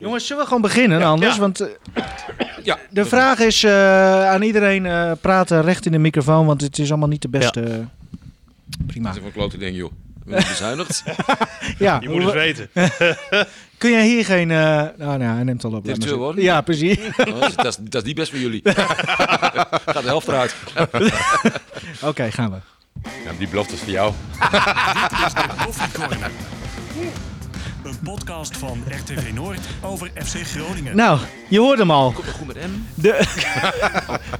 Jongens, zullen we gewoon beginnen anders? ja. Want eh, Ja, de vraag is eh, aan iedereen eh, praten recht in de microfoon, want het is allemaal niet de beste. Prima. Dat is een klote ding, joh. We zijn bezuinigd. Ja, Je moet het weten. kun jij hier geen... eh, nou, nou, hij neemt al op. Dit is woorden? zitten. Ja, precies. Oh, dat, is, dat, is, is niet best voor jullie. Gaat de helft eruit. Oké, gaan we. Ja, die belofte is voor jou. Koffiecorner. Een podcast van RTV Noord over FC Groningen. Nou, je hoort hem al. Komt goed met hem? De,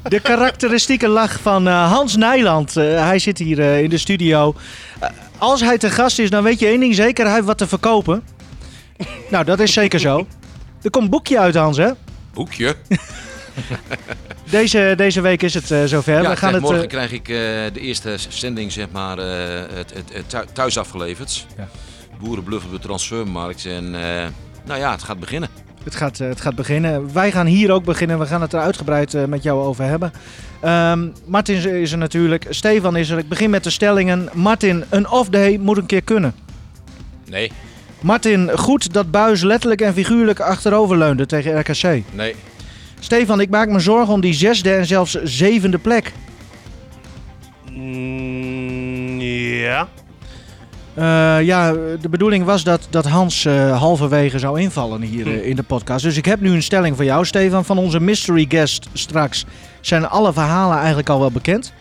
de karakteristieke lach van eh, Hans Nijland. Eh, hij zit hier eh, in de studio. Als hij te gast is, dan weet je één ding zeker. Hij heeft wat te verkopen. nou, dat is zeker zo. Er komt een boekje uit, Hans, hè? Boekje. Deze, deze week is het eh, zover. Ja, we gaan het, morgen krijg ik eh, de eerste zending zeg maar, eh, het, het, het thu- thuis afgeleverd. Ja. Boeren bluffen op de transfermarkt. En eh, nou ja, het gaat beginnen. het, gaat, eh, het gaat beginnen. Wij gaan hier ook beginnen. We gaan het er uitgebreid eh, met jou over hebben. Ehm, Martin is- is er natuurlijk. Stefan is er. Ik begin met de stellingen. Martin, een off-day moet een keer kunnen. Nee, Martin, goed dat Buis letterlijk en figuurlijk achteroverleunde tegen RKC. nee. Stefan, ik maak me zorgen om die zesde en zelfs zevende plek. Mm, ja. Eh, ja, de bedoeling was dat, dat Hans eh, halverwege zou invallen hier eh, in de podcast. Dus ik heb nu een stelling voor jou, Stefan. Van onze mystery guest straks zijn alle verhalen eigenlijk al wel bekend.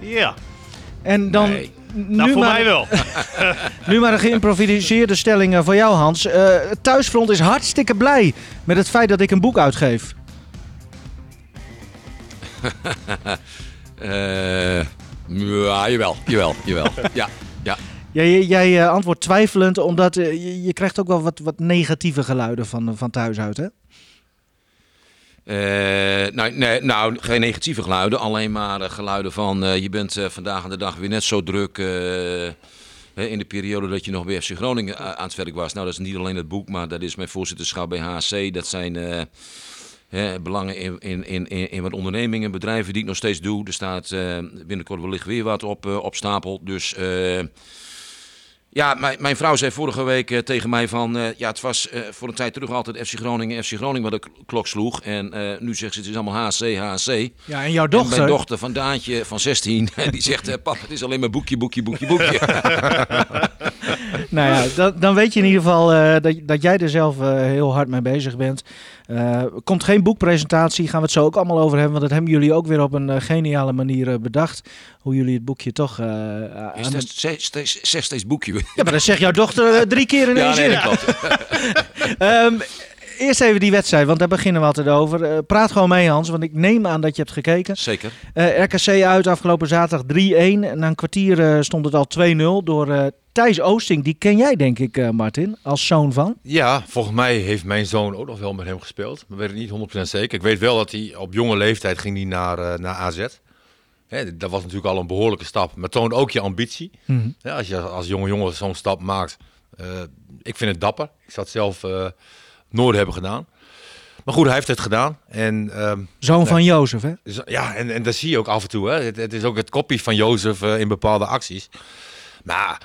Ja. En dan Nee. nu, Nou, voor maar, mij wel. nu maar een geïmproviseerde stelling voor jou, Hans. Het thuisfront is hartstikke blij met het feit dat ik een boek uitgeef. Ja, jawel, jawel, jawel. Ja, ja. Jij, jij eh, antwoordt twijfelend, omdat eh, je, krijgt ook wel wat, wat negatieve geluiden van, van thuis uit, hè? Eh, nou, nee, nou, geen negatieve geluiden, alleen maar eh, geluiden van eh, je bent eh, vandaag aan de dag weer net zo druk eh, in de periode dat je nog bij FC Groningen aan het werk was. Nou, dat is niet alleen het boek, maar dat is mijn voorzitterschap bij HC. Dat zijn eh, belangen in, in, in, in, wat ondernemingen, bedrijven die ik nog steeds doe. Er staat eh, binnenkort wellicht weer wat op, eh, op stapel. Dus eh, ja, mijn, mijn vrouw zei vorige week eh, tegen mij van... eh, ja, het was eh, voor een tijd terug altijd FC Groningen, FC Groningen wat de klok sloeg. En nu zegt ze, het is allemaal HC, HC. Ja, en jouw En dochter. mijn dochter van Daantje van 16, die zegt... pap, het is alleen maar boekje, boekje, boekje, boekje. Nou ja, dan, dan weet je in ieder geval eh, dat, dat jij er zelf eh, heel hard mee bezig bent. Er komt geen boekpresentatie, gaan we het zo ook allemaal over hebben. Want dat hebben jullie ook weer op een geniale manier bedacht. Hoe jullie het boekje toch... Is dat steeds, steeds, boekje? Ja, maar dat zegt jouw dochter drie keer in één Ja, nee, zin. klopt. Ehm, eerst even die wedstrijd, want daar beginnen we altijd over. Praat gewoon mee Hans, want ik neem aan dat je hebt gekeken. Zeker. RKC uit afgelopen zaterdag 3-1. En na een kwartier stond het al 2-0 door Thijs Oosting. Die ken jij denk ik, eh, Martin, als zoon van. Ja, volgens mij heeft mijn zoon ook nog wel met hem gespeeld. Maar weet ik niet 100% zeker. Ik weet wel dat hij op jonge leeftijd ging hij naar, eh, naar AZ. Hè, dat was natuurlijk al een behoorlijke stap. Maar toont ook je ambitie. Ja, als je als jonge jongen zo'n stap maakt. eh, ik vind het dapper. Ik zou het zelf nooit hebben gedaan. Maar goed, hij heeft het gedaan. En ehm, Zoon van Jozef, hè? Ja, en, en dat zie je ook af en toe. Hè. Het, het is ook het kopie van Jozef in bepaalde acties. Maar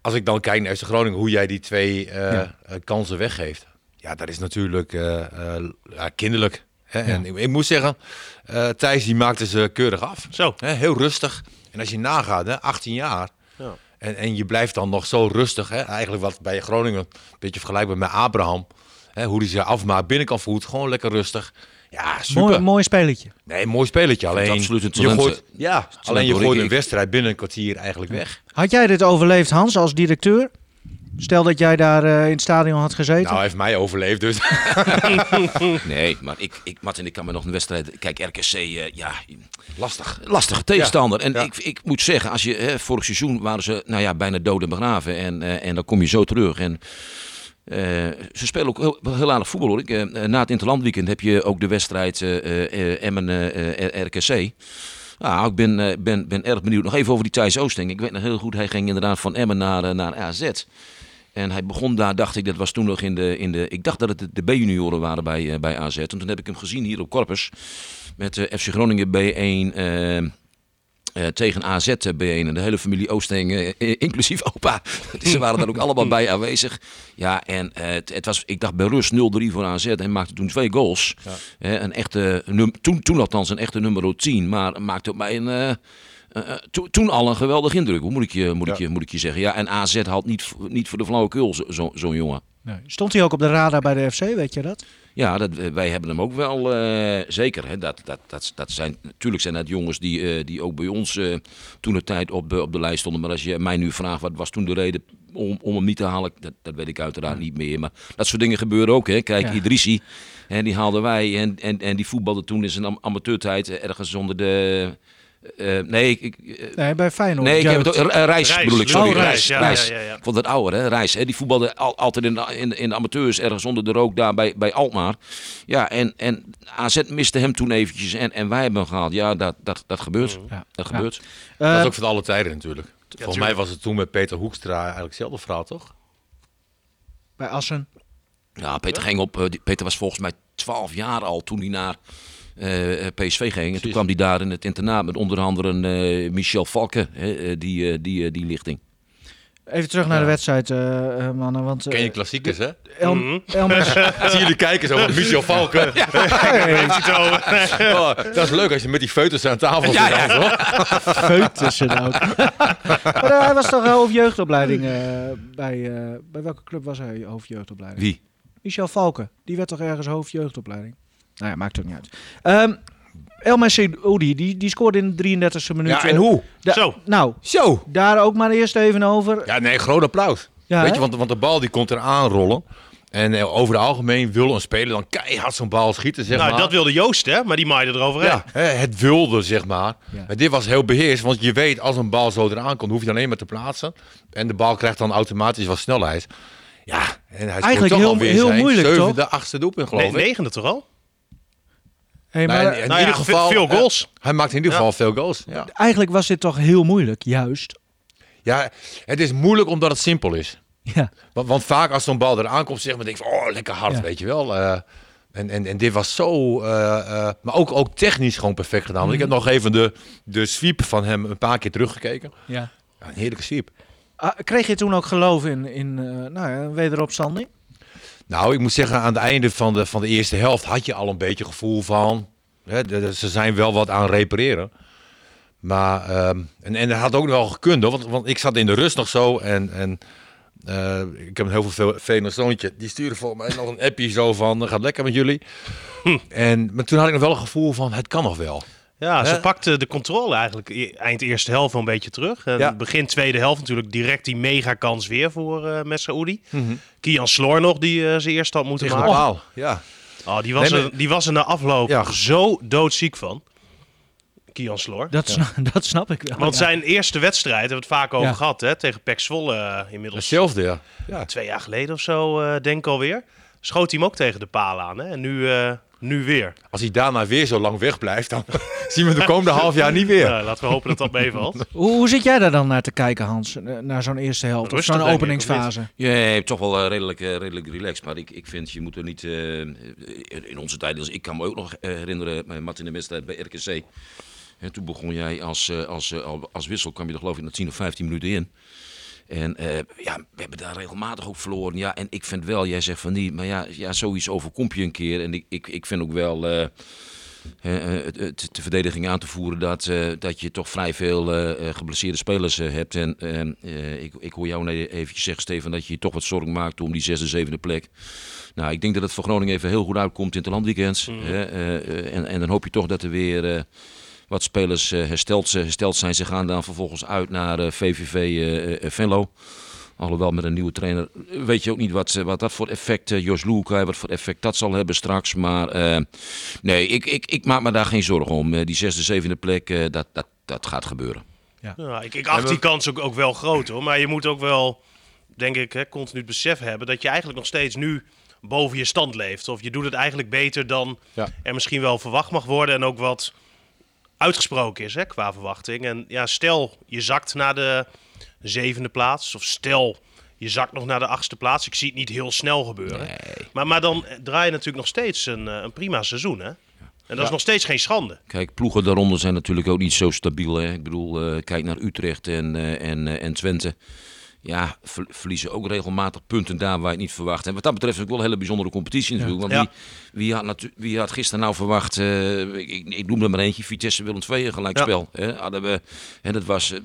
als ik dan kijk naar FC Groningen, hoe jij die twee eh, Ja. eh, kansen weggeeft. Ja, dat is natuurlijk eh, eh, ja, kinderlijk. Hè. En ik, ik moet zeggen, eh, Thijs die maakte ze keurig af. Zo. Hè, heel rustig. En als je nagaat, hè, 18 jaar. Ja. En, en je blijft dan nog zo rustig. Hè. Eigenlijk wat bij Groningen een beetje vergelijkbaar met Abraham. Hè, hoe hij zich afmaakt, binnenkant voet. Gewoon lekker rustig. Ja, super. Mooi, mooi spelletje. Nee, mooi spelletje. Alleen, absoluut een je talent, gooit, eh, ja, alleen je gooit een wedstrijd binnen een kwartier eigenlijk weg. Had jij dit overleefd, Hans, als directeur? Stel dat jij daar eh, in het stadion had gezeten. Nou, hij heeft mij overleefd, dus. Nee, maar ik, ik, Martin, ik kan me nog een wedstrijd... Kijk, RKC, eh, ja, lastig. Lastige tegenstander. En Ja. Ik, ik moet zeggen, als je, hè, vorig seizoen waren ze nou ja, bijna dood en begraven. En, eh, en dan kom je zo terug. En eh, ze spelen ook heel, aardig voetbal hoor. Ik, eh, na het Interlandweekend heb je ook de wedstrijd eh, eh, eh, Emmen eh, eh, RKC. Nou, ik ben, ben, ben erg benieuwd. Nog even over die Thijs Oosting. Ik weet nog heel goed, hij ging inderdaad van Emmen naar, naar AZ. En hij begon daar, dacht ik, dat was toen nog in de... In de ik dacht dat het de, B-junioren waren bij, bij AZ. En toen heb ik hem gezien hier op Corpus. Met FC Groningen B1... eh, tegen AZ bijeen. En de hele familie Oosting, eh, inclusief opa. Dus Ze waren daar ook allemaal bij aanwezig. Ja, en eh, het, het was, ik dacht bij rust 0-3 voor AZ. En maakte toen twee goals. Eh, een echte, num- toen, toen althans een echte nummer 10. Maar maakte op mij een... to- toen al een geweldige indruk, hoe moet ik je, moet ik je, moet ik je zeggen. Ja, en AZ had niet, niet voor de flauwekul zo- zo- zo'n jongen. Nee. Stond hij ook op de radar bij de FC, weet je dat? Ja, dat, wij hebben hem ook wel eh, zeker. Hè. Dat, dat, dat, dat zijn, natuurlijk zijn dat jongens die, eh, die ook bij ons eh, toen de tijd op, de- op de lijst stonden. Maar als je mij nu vraagt wat was toen de reden om, om hem niet te halen, dat, dat weet ik uiteraard niet meer. Maar dat soort dingen gebeuren ook. Hè. Kijk, Ja. Idrissi, hè, die haalden wij en, en, en die voetbalde toen in zijn am- amateurtijd eh, ergens onder de... eh, nee, ik, ik, eh, Nee, bij Feyenoord. Nee, ik heb het ook- Reis, Reis, bedoel ik. Sorry, Reis. Reis, Reis. ja, ja, ja, ja. Ik vond het ouder, hè? Reis. Hè? Die voetbalde al, altijd in de, in, in de amateurs ergens onder de rook daar bij, bij Alkmaar. Ja, en, en AZ miste hem toen eventjes en, en wij hebben hem gehaald. Ja, dat, dat, dat gebeurt. Ja. Dat Ja. gebeurt. Dat Eh, is ook van alle tijden natuurlijk. Volgens mij was het toen met Peter Hoekstra eigenlijk hetzelfde verhaal, toch? bij Assen. Ja, Peter ging op. die- Peter was volgens mij 12 jaar al toen hij naar PSV ging. En toen kwam hij daar in het internaat met onder andere eh, Michel Valken, hè, eh, die, eh, die, eh, die lichting. Even terug naar de wedstrijd, eh, eh, mannen. Want, eh, Ken je klassiekers, hè? El- Mhm. Elmers... Zie jullie kijken zo, wat Michel Valken. Over? Oh, dat is leuk als je met die foetus aan tafel zit. hoor. Feutussen ook. maar eh, hij was toch hoofdjeugdopleiding eh, bij... eh, bij welke club was hij hoofdjeugdopleiding? Wie? Michel Valken. Die werd toch ergens hoofdjeugdopleiding? Nou ja, maakt ook niet uit. Ehm El Messi-Oudi, die, die scoorde in de 33e minuut. Ja, en hoe? Da- Zo. Nou, Zo. daar ook maar eerst even over. Ja, nee, groot applaus. Ja, Weet je, want, want de bal die komt eraan rollen. En eh, over het algemeen wil een speler dan keihard zo'n bal schieten, zeg Nou, maar. dat wilde Joost, hè? Maar die maaide eroverheen. Ja, hè, het wilde, zeg maar. Ja. Maar dit was heel beheerst, want je weet als een bal zo eraan komt, hoef je alleen maar te plaatsen. En de bal krijgt dan automatisch wat snelheid. Ja, en hij scoort Eigenlijk toch heel- alweer heel zijn moeilijk, zevende, achtste doelpunt, geloof Nee, ik. negende toch al? Hey, Nou, in, in Nou ieder geval, veel eh, goals. hij maakt in ieder Ja. geval veel goals. Ja. eigenlijk was dit toch heel moeilijk, juist. ja, het is moeilijk omdat het simpel is. Ja, Want, want vaak als zo'n bal eraan komt, zeg maar, denk je van, oh, lekker hard, Ja. weet je wel. Eh, en, en, en dit was zo, eh, eh, maar ook, ook technisch gewoon perfect gedaan. Want ik heb nog even de, de sweep van hem een paar keer teruggekeken. ja. Ja, een heerlijke sweep. Ah, kreeg je toen ook geloof in, in eh, nou ja, een wederopstanding? Nou, ik moet zeggen, aan het einde van de, van de eerste helft had je al een beetje gevoel van, hè, ze zijn wel wat aan repareren. Maar, ehm, en, en dat had ook nog wel gekund, hoor, want, want ik zat in de rust nog zo en... en eh, ik heb een heel veel vele zoontje. Die stuurde voor mij nog een appje zo van, gaat lekker met jullie. En, maar toen had ik nog wel een gevoel van, het kan nog wel. Ja, Hè? ze pakte de controle eigenlijk e- eind eerste helft wel een beetje terug. En Ja. Begin tweede helft natuurlijk direct die mega kans weer voor eh Messaoudi. Kian Sloor nog, die eh, zijn eerste had moeten Tegen maken. paal. Ja. Oh, die, was Nee, maar- er, die was er na afloop Ja. zo doodziek van. Kian Sloor. Dat, sna- dat snap ik wel. Want ja. zijn eerste wedstrijd, hebben we het vaak over Ja. gehad, hè, tegen Pek Zwolle eh, inmiddels Hetzelfde, ja. ja. twee jaar geleden of zo, eh, denk ik alweer. Schoot hij hem ook tegen de paal aan. Hè? En nu, eh, nu weer. Als hij daarna weer zo lang wegblijft, dan zien we de komende half jaar niet weer. Nou, laten we hopen dat dat meevalt. Hoe, hoe zit jij daar dan naar te kijken, Hans? eh, Naar zo'n eerste helft Rustig, of zo'n openingsfase? Ja, toch wel eh, redelijk, eh, redelijk relaxed. Maar ik, ik vind, je moet er niet... eh, in onze tijd, dus ik kan me ook nog herinneren, Martin de wedstrijd bij RKC. En toen begon jij als, eh, als, eh, al- als wissel, kwam je er geloof ik na 10 of 15 minuten in. En eh, ja, we hebben daar regelmatig ook verloren. Ja, en ik vind wel, jij zegt van niet, maar ja, ja zoiets overkomt je een keer. En ik, ik, ik vind ook wel... eh, eh, de verdediging aan te voeren dat, dat je toch vrij veel geblesseerde spelers hebt. En eh, eh, ik, ik hoor jou net eventjes zeggen, Stefan, dat je je toch wat zorgen maakt om die zesde, zevende plek. Nou, ik denk dat het voor Groningen even heel goed uitkomt in het landweekend. eh, en, en dan hoop je toch dat er weer wat spelers eh, hersteld, hersteld zijn. Ze gaan dan vervolgens uit naar eh, VVV eh, eh, Venlo. Alhoewel met een nieuwe trainer weet je ook niet wat, wat dat voor effect, uh, Jos Loeka, wat voor effect dat zal hebben straks. Maar eh, nee, ik, ik, ik maak me daar geen zorgen om. Eh, die zesde, zevende plek, eh, dat, dat, dat gaat gebeuren. Ja, ik, ik acht die kans ook, ook wel groot hoor. Maar je moet ook wel, denk ik, hè, continu het besef hebben dat je eigenlijk nog steeds nu boven je stand leeft. Of je doet het eigenlijk beter dan Ja. er misschien wel verwacht mag worden. En ook wat uitgesproken is hè, qua verwachting. En ja, stel je zakt naar de zevende plaats. Of stel je zakt nog naar de achtste plaats. Ik zie het niet heel snel gebeuren. Maar, maar dan draai je natuurlijk nog steeds een, eh, een prima seizoen hè. En dat is nog steeds geen schande. Kijk, ploegen daaronder zijn natuurlijk ook niet zo stabiel. Hè? Ik bedoel, eh, kijk naar Utrecht en, eh, en, en Twente. Ja, ver- verliezen ook regelmatig punten daar waar je het niet verwacht. En wat dat betreft is het ook wel een hele bijzondere competitie natuurlijk. Want Ja. wie, wie, had natu- wie had gisteren nou verwacht, eh, ik, ik, noem er maar eentje, Vitesse Willem II een gelijkspel. Hè? Hadden we, en dat was eh,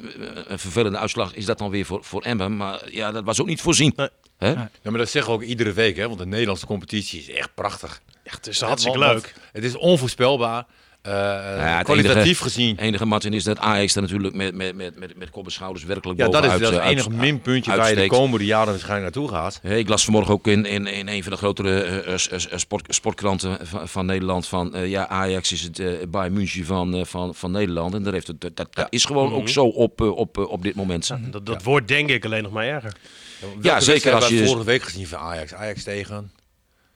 een vervelende uitslag, is dat dan weer voor, voor Emmen. Maar ja, dat was ook niet voorzien. Nee. Hè? Ja, maar dat zeggen we ook iedere week, hè? want de Nederlandse competitie is echt prachtig. Echt, het is hartstikke leuk. Het is onvoorspelbaar. Eh, het kwalitatief enige- gezien. enige Martin is dat Ajax er natuurlijk met, met, met, met, met kop en schouders werkelijk Ja, dat is, bovenuit, dat is eh, het enige uit- minpuntje waar je de komende jaren waarschijnlijk naartoe gaat. Hè, Ik las vanmorgen ook in, in, in een van de grotere eh, eh, eh, sport, sportkranten van, van Nederland van eh, ja, Ajax is het eh Bayern München van, eh, van, van Nederland. En daar heeft het, dat, dat is gewoon ook zo op, eh, op, eh, op dit moment. Dat, dat wordt denk ik alleen nog maar erger. Welke zeker als je- vorige week gezien van Ajax. Ajax tegen...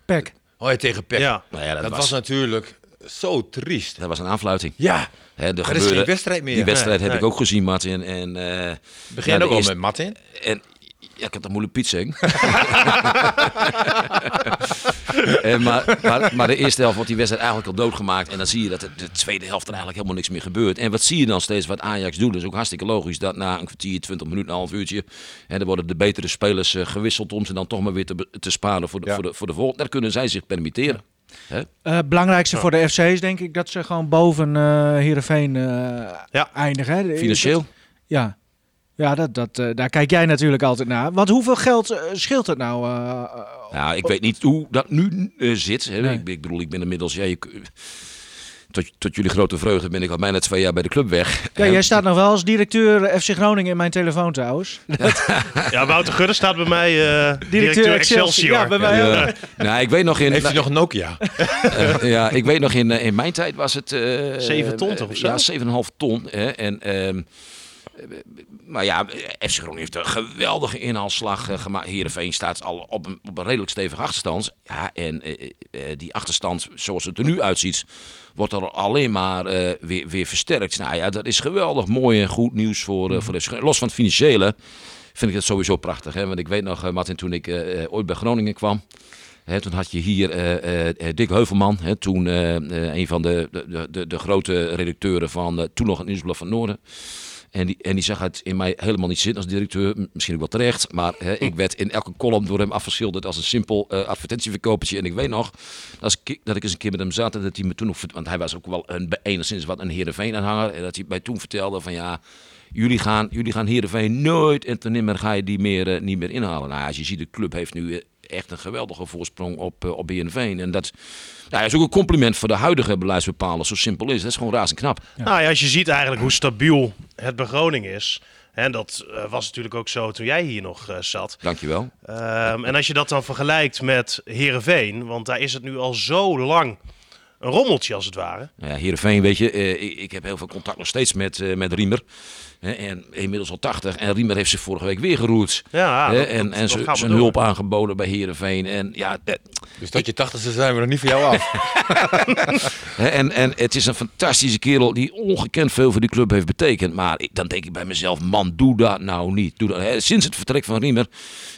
Pek. Oh ja, tegen PEC. Ja. Nou ja, dat, Dat was, was natuurlijk zo triest. dat was een aanfluiting. Ja, er is geen wedstrijd meer. Die wedstrijd Nee, heb ik ook gezien, Martin. En, eh, Begin ook al met Martin. En ja, ik heb dat moeilijk zeggen. en maar, maar, maar de eerste helft wordt die wedstrijd eigenlijk al doodgemaakt. En dan zie je dat de, de tweede helft er eigenlijk helemaal niks meer gebeurt. En wat zie je dan steeds wat Ajax doet? Dat is ook hartstikke logisch dat na een kwartier, 20 minuten, een half uurtje. Hè, dan worden de betere spelers eh, gewisseld om ze dan toch maar weer te, te sparen voor de, Ja. voor de, voor de volgende. Daar kunnen zij zich permitteren. Hè? Eh, Het belangrijkste voor de FC is denk ik dat ze gewoon boven eh Heerenveen eh, Ja. eindigen. Hè? Financieel. Ja, ja dat, dat, daar kijk jij natuurlijk altijd naar. Want hoeveel geld scheelt het nou? eh, Nou, ik weet niet hoe dat nu zit. Hè. Nee. Ik, ik bedoel, ik ben inmiddels... Ja, je- tot, tot jullie grote vreugde ben ik al bijna twee jaar bij de club weg. ja, En- jij staat nog wel als directeur FC Groningen in mijn telefoon trouwens. Ja, Wouter Gudde staat bij mij eh, directeur, Excelsior. Ja, bij mij Ja. ook. Nou, ik weet nog in. Heeft hij nog een Nokia? eh, ja, ik weet nog in, eh, in mijn tijd was het. eh, Zeven ton toch, of zo? Ja, 7,5 ton. Hè, en. ehm, eh, maar ja, FC Groningen heeft een geweldige inhaalslag eh, gemaakt. Heerenveen staat al op een, redelijk stevige achterstand. Ja, en eh, eh, die achterstand, zoals het er nu uitziet, wordt er alleen maar weer, weer versterkt. Nou ja, dat is geweldig mooi en goed nieuws voor, eh, voor. Los van het financiële vind ik het sowieso prachtig. Hè? Want ik weet nog, Martin, toen ik ooit bij Groningen kwam. Toen had je hier Dick Heuvelman, toen een van de, de, de, de grote redacteuren van toen nog het Nieuwsblad van Noorden. En die, en die zag het in mij helemaal niet zitten als directeur. Misschien ook wel terecht. Maar hè, ik werd in elke column door hem afgeschilderd als een simpel eh, advertentieverkopertje. En ik weet nog dat ik, eens een keer met hem zat. En dat hij me toen vert- Want hij was ook wel een, enigszins wat een Heerenveen-aanhanger. En dat hij mij toen vertelde van ja... Jullie gaan, jullie gaan Heerenveen nooit en ten nimmer ga je die meer, eh, niet meer inhalen. Nou, als je ziet, de club heeft nu eh, echt een geweldige voorsprong op, eh, op Heerenveen. En dat nou, is ook een compliment voor de huidige beleidsbepalers. Zo simpel is het. Dat is gewoon razend knap. Nou ja, als je ziet eigenlijk hoe stabiel het bij Groningen is. En dat eh, was natuurlijk ook zo toen jij hier nog eh, zat. Dankjewel. Ehm, en als je dat dan vergelijkt met Herenveen, want daar is het nu al zo lang een rommeltje als het ware. Nou ja, Heerenveen, weet je, eh, ik, ik heb heel veel contact nog steeds met, met Riemer. Hè, en inmiddels al 80. En Riemer heeft zich vorige week weer geroerd. Ja, Hè, dat- en dat- en dat zijn- gaan we zijn door. hulp aangeboden bij Heerenveen. En ja, Dus tot je tachtigste zijn we nog niet voor jou af. Hè, En, en het is een fantastische kerel die ongekend veel voor die club heeft betekend. Maar ik, dan denk ik bij mezelf, man, doe dat nou niet. Doe dat. Hè, Sinds het vertrek van Riemer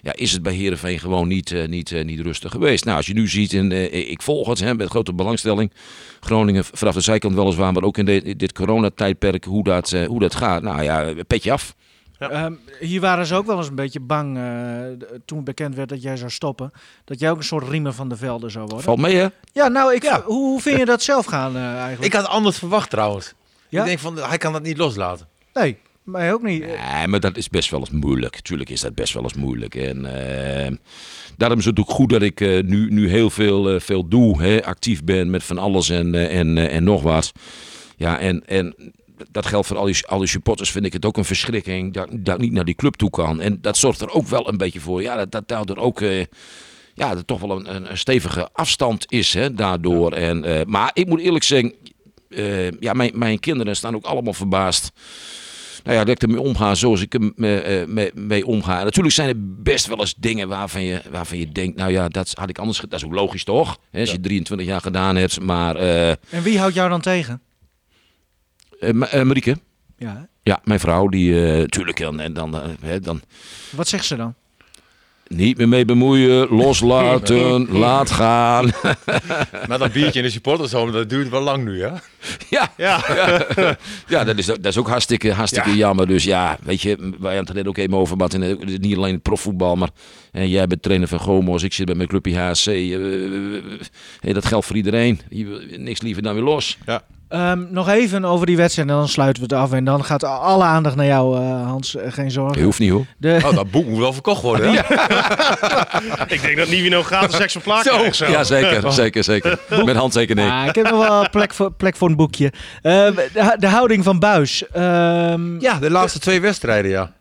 ja, is het bij Heerenveen gewoon niet, eh, niet, eh, niet rustig geweest. Nou, als je nu ziet, en, eh, ik volg het hè, met grote belangstelling. Groningen vanaf de zijkant weliswaar, maar ook in de- dit coronatijdperk, hoe dat, eh, hoe dat gaat. Nou ja, petje af. Ehm, hier waren ze ook wel eens een beetje bang eh, d- toen bekend werd dat jij zou stoppen. Dat jij ook een soort riemen van de velden zou worden. Valt mee hè? Ja, nou, ik, Ja. Hoe, hoe vind je dat zelf gaan eh, eigenlijk? Ik had anders verwacht trouwens. Ja? Ik denk van, hij kan dat niet loslaten. Nee, mij ook niet. Nee, maar dat is best wel eens moeilijk. Tuurlijk is dat best wel eens moeilijk. En eh, daarom is het ook goed dat ik eh, nu, nu heel veel, veel doe. Hè, actief ben met van alles en, en, en nog wat. Ja, en, en dat geldt voor al die, al die supporters. Vind ik het ook een verschrikking dat, dat niet naar die club toe kan. En dat zorgt er ook wel een beetje voor. Ja, dat, dat daardoor ook... eh, ja, dat toch wel een, een, stevige afstand is hè, daardoor. En, eh, maar ik moet eerlijk zeggen, eh, ja, mijn, mijn kinderen staan ook allemaal verbaasd. Nou ja, dat ik ermee omga zoals ik er mee, mee, mee omga. Natuurlijk zijn er best wel eens dingen waarvan je, waarvan je denkt, nou ja, dat had ik anders gedaan. Dat is ook logisch toch? Hè, als je 23 jaar gedaan hebt. Maar En wie houdt jou dan tegen? Eh, eh, Marieke, Ja. ja, mijn vrouw, die natuurlijk, en, en dan, eh, hè, dan Wat zegt ze dan? Niet meer mee bemoeien, loslaten, laat gaan. Met dat biertje in de supportershome, dat duurt wel lang nu, hè? ja, Ja, ja dat, is, dat is ook hartstikke, hartstikke Ja. jammer. Dus ja, weet je, wij hadden het er net ook even over, is niet alleen het profvoetbal, maar eh, jij bent trainer van Gomos, ik zit bij mijn clubje HSC. eh, eh, dat geldt voor iedereen. Je niks liever dan weer los. Ehm, nog even over die wedstrijd en dan sluiten we het af. En dan gaat alle aandacht naar jou, eh, Hans. Eh, geen Je zorgen. hoeft niet hoor. De, Oh, dat boek moet wel verkocht worden, hè? ik denk dat Nivino gratis exemplaar krijgt. Zo. Ja, zeker, zeker, zeker. Met handtekening. Ah, ik heb nog wel plek voor, plek voor een boekje. Eh, de, de houding van Buis. Ehm, Ja, de laatste twee wedstrijden, ja.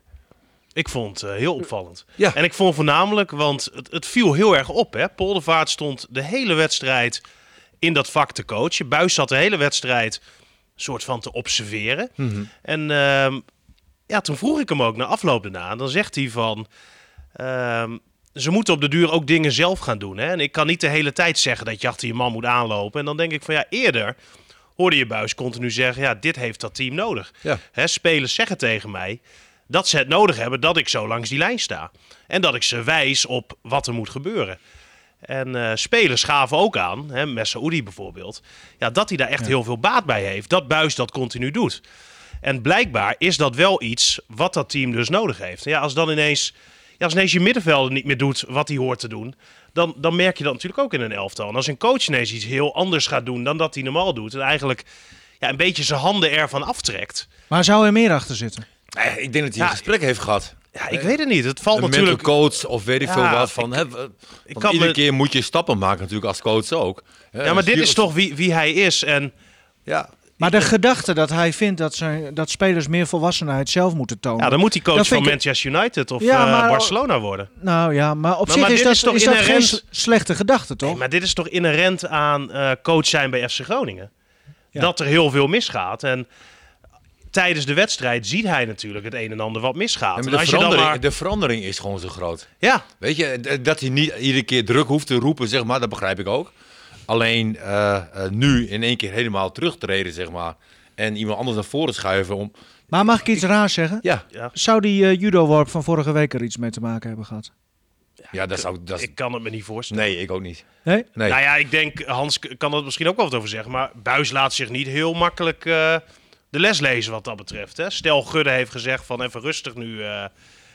Ik vond het eh, heel opvallend. Ja. En ik vond voornamelijk, want het, het viel heel erg op. Hè? Poldervaart stond de hele wedstrijd in dat vak te coachen. Buis zat de hele wedstrijd soort van te observeren. En ehm, ja, toen vroeg ik hem ook na afloop daarna. En dan zegt hij van... ehm, ze moeten op de duur ook dingen zelf gaan doen. Hè? En ik kan niet de hele tijd zeggen dat je achter je man moet aanlopen. En dan denk ik van ja, eerder hoorde je Buis continu zeggen... ja, dit heeft dat team nodig. Ja. Hè, spelers zeggen tegen mij dat ze het nodig hebben dat ik zo langs die lijn sta. En dat ik ze wijs op wat er moet gebeuren. En eh, spelers gaven ook aan, hè, Messaoudi bijvoorbeeld, ja, dat hij daar echt heel veel baat bij heeft. Dat Buis dat continu doet. En blijkbaar is dat wel iets wat dat team dus nodig heeft. Ja, als dan ineens, ja, als ineens je middenvelder niet meer doet wat hij hoort te doen, dan, dan merk je dat natuurlijk ook in een elftal. En als een coach ineens iets heel anders gaat doen dan dat hij normaal doet, en eigenlijk ja, een beetje zijn handen ervan aftrekt. Maar zou er meer achter zitten? Nee, ik denk dat hij Ja, een gesprek heeft gehad. Ja, ik weet het niet. Het valt Een natuurlijk. coach of weet ik Ja, veel wat. Van, hè, want kan iedere me- keer moet je stappen maken natuurlijk als coach ook. Hè, Ja, maar dit is toch wie, wie hij is. En Ja, Maar de gedachte dat hij vindt dat, zijn, dat spelers meer volwassenheid zelf moeten tonen. ja, dan moet hij coach van ik- Manchester United of Ja, eh, Barcelona worden. Nou ja, maar op Maar- zich maar is dit dat, is toch is dat geen inherent- s- slechte gedachte, toch? Nee, maar dit is toch inherent aan eh, coach zijn bij FC Groningen. Ja. Dat er heel veel misgaat. En tijdens de wedstrijd ziet hij natuurlijk het een en ander wat misgaat. Ja, En maar de, als je dan verandering, maar... de verandering is gewoon zo groot. Ja, Weet je, dat hij niet iedere keer druk hoeft te roepen, zeg maar, dat begrijp ik ook. Alleen eh, eh, nu in één keer helemaal terugtreden, zeg maar. En iemand anders naar voren schuiven om... Maar mag ik iets raars zeggen? Ja, Zou die eh, judo-worp van vorige week er iets mee te maken hebben gehad? ja dat zou... Dat, ik kan het me niet voorstellen. nee, ik ook niet. Nee? Nee. Nou ja, ik denk, Hans kan er misschien ook wel wat over zeggen. Maar Buis laat zich niet heel makkelijk eh, de les lezen wat dat betreft. Hè? Stel, Gudde heeft gezegd van even rustig nu, eh,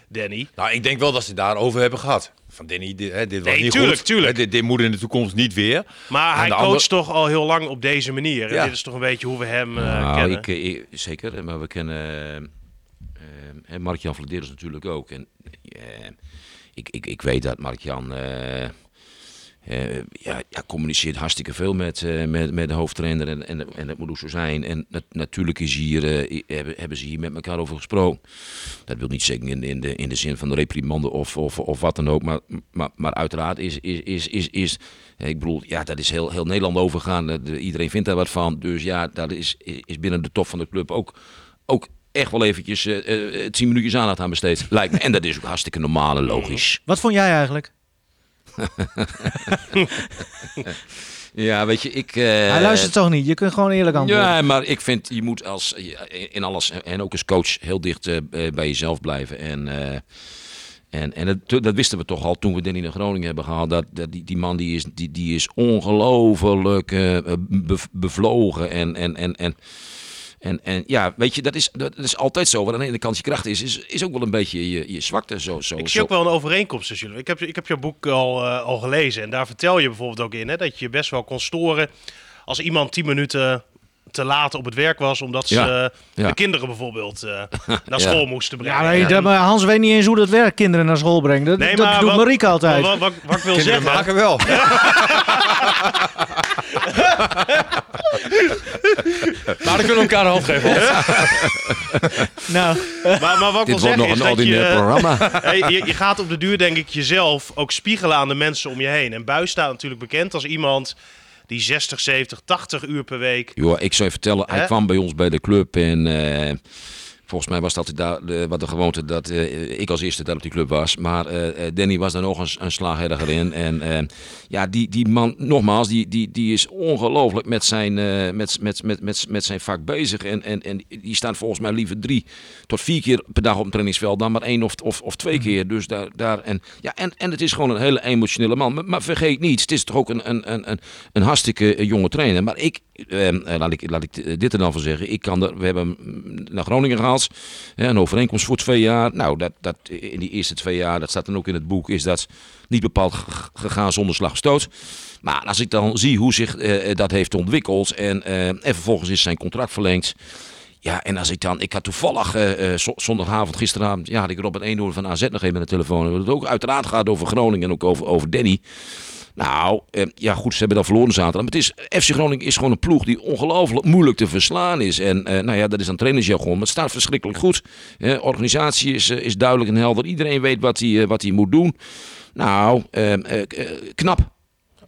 Danny. Nou, ik denk wel dat ze daarover hebben gehad. Van Danny, dit, hè, dit was Nee, niet tuurlijk, goed. tuurlijk. Hè, dit, dit moet in de toekomst niet weer. Maar En hij coacht toch al heel lang op deze manier. En Ja. dit is toch een beetje hoe we hem eh, Nou, kennen. ik, eh, ik- zeker, maar we kennen eh, Mark-Jan Vladeris natuurlijk ook. En, ik, ik, ik weet dat Mark-Jan eh, ja, ja, communiceert hartstikke veel met, eh, met, met de hoofdtrainer en, en, en dat moet ook zo zijn. En nat- natuurlijk is hier, eh, hebben, hebben ze hier met elkaar over gesproken. Dat wil niet zeggen in, in, de, in de zin van de reprimande of, of, of wat dan ook. Maar, maar, maar uiteraard is, is, is, is, is ik bedoel, ja, dat is heel, heel Nederland overgaan. De- iedereen vindt daar wat van. Dus ja, dat is, is binnen de top van de club ook, ook echt wel eventjes tien minuutjes aandacht aan besteed. Lijkt me. En dat is ook hartstikke normaal en logisch. Wat vond jij eigenlijk? Ja, weet je, ik... eh, hij luistert toch niet? Je kunt gewoon eerlijk antwoorden. Ja, maar ik vind, je moet als, in alles, en ook als coach, heel dicht eh, bij jezelf blijven. En, eh, en, en dat, dat wisten we toch al toen we Danny naar Groningen hebben gehaald. Dat, dat die, die man die is, die, die is ongelooflijk eh, be- bevlogen. En, en, en, en, en, en ja, weet je, dat is, dat is altijd zo. Wat aan de ene kant je kracht is, is, is ook wel een beetje je, je zwakte. Zo, zo, Ik zo. zie ook wel een overeenkomst tussen jullie. Ik heb, ik heb je boek al, eh, al gelezen. En daar vertel je bijvoorbeeld ook in hè, dat je best wel kon storen als iemand 10 minuten te laat op het werk was. Omdat ze Ja, ja. de kinderen bijvoorbeeld eh, naar Ja. school moesten brengen. Ja, nee, En- dat- maar Hans weet niet eens hoe dat werkt, kinderen naar school brengen. Dat, Nee, dat maar doet wat- Marieke altijd. Wat, wat, wat ik wil Kinderen zeggen... maken wel. Maar dan kunnen we elkaar een hand geven. Nou, Maar, maar wat ik Dit wil wordt zeggen nog is een dat ordinair je, programma. Hey, je, je gaat op de duur, denk ik, jezelf ook spiegelen aan de mensen om je heen. En Buis staat natuurlijk bekend als iemand die 60, 70, 80 uur per week. Joh, ik zou je vertellen, hij Hè? kwam bij ons bij de club en eh, Volgens mij was dat de, wat de gewoonte dat eh, ik als eerste daar op die club was. Maar eh, Danny was daar nog een, een in. En ja, die, die man, nogmaals, die, die, die is ongelooflijk met zijn, met, met, met, met, met zijn vak bezig. En, en, en die staat volgens mij liever drie tot vier keer per dag op het trainingsveld dan maar één of, of, of twee keer. Dus daar, daar en, ja, en, en het is gewoon een hele emotionele man. Maar, maar vergeet niet, het is toch ook een, een, een, een, een hartstikke jonge trainer. Maar ik, laat ik, laat ik dit er dan van zeggen. Ik kan er, we hebben hem naar Groningen gehaald. Hè, een overeenkomst voor twee jaar. Nou, dat, dat, in die eerste twee jaar, dat staat dan ook in het boek, is dat niet bepaald gegaan zonder slag stoot. Maar als ik dan zie hoe zich eh, dat heeft ontwikkeld en, eh, en vervolgens is zijn contract verlengd. Ja, en als ik dan, ik had toevallig eh, eh, zo- zondagavond, gisteravond, ja, had ik Robert Eenhoorn van AZ nog even aan de telefoon. Hebben het ook uiteraard gaat over Groningen en ook over, over Danny. Nou, eh, ja goed, ze hebben dan verloren zaterdag. Maar het is, FC Groningen is gewoon een ploeg die ongelooflijk moeilijk te verslaan is. En eh, nou ja, dat is dan trainersjargon. Maar het staat verschrikkelijk goed. Eh, organisatie is, eh, is duidelijk en helder. Iedereen weet wat hij, wat hij moet doen. Nou, knap.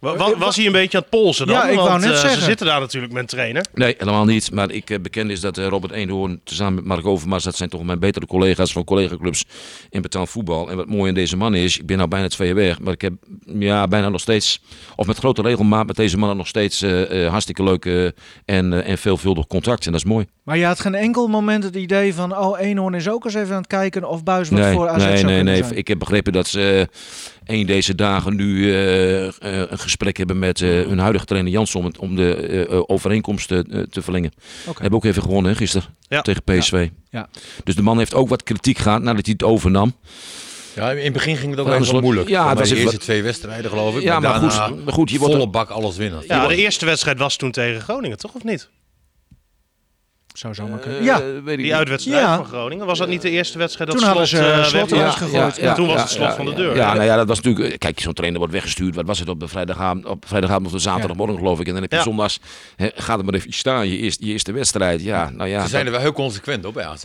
Wa- wa- was hij een beetje aan het polsen dan? Ja, ik wou Want, net eh, zeggen. Ze zitten daar natuurlijk met een trainer. Nee, helemaal niet. Maar ik eh, bekend is dat eh, Robert Eenhoorn tezamen met Mark Overmars, dat zijn toch mijn betere collega's van collega-clubs in betaald voetbal. En wat mooi aan deze man is, ik ben nou bijna twee jaar weg, maar ik heb ja, bijna nog steeds, of met grote regelmaat met deze mannen nog steeds eh, eh, hartstikke leuk eh, en, en veelvuldig contact. En dat is mooi. Maar je had geen enkel moment het idee van... oh, Eenhoorn is ook eens even aan het kijken of Buis wat Nee, voor AZ nee, zou nee, nee. zijn. Ik heb begrepen dat ze een deze dagen nu eh, eh, een gesprek hebben met eh, hun huidige trainer Jansson om, om de overeenkomst eh, te verlengen. Oké. Hebben ook even gewonnen hè, gisteren Ja. tegen PSV. Ja. Dus de man heeft ook wat kritiek gehad nadat hij het overnam. Ja, in het begin ging het ook Ja, wel dat wel- moeilijk. ja, Ja, het was de eerste wat- twee wedstrijden geloof ik. Ja, maar goed, daarna maar goed, je wordt volle er- bak alles winnen. Ja, de eerste wedstrijd was toen tegen Groningen, toch? Of niet? Zou zo maar Eh, kunnen. Ja, weet ik Die niet. uitwedstrijd Ja. van Groningen. Was dat niet de eerste wedstrijd dat Toen hadden slot, ze, eh, eh, Slot eruit gegooid. Toen was het slot van de deur. Ja, Ja. nou ja, dat was natuurlijk. eh, Kijk, zo'n trainer wordt weggestuurd. Wat was het op de vrijdagavond, op vrijdagavond of de zaterdagmorgen, geloof ik. En dan heb je Ja. zondags. Gaat er maar even staan. Je eerste, je eerste wedstrijd. Ja, nou ja. Ze zijn er wel heel consequent op bij AZ.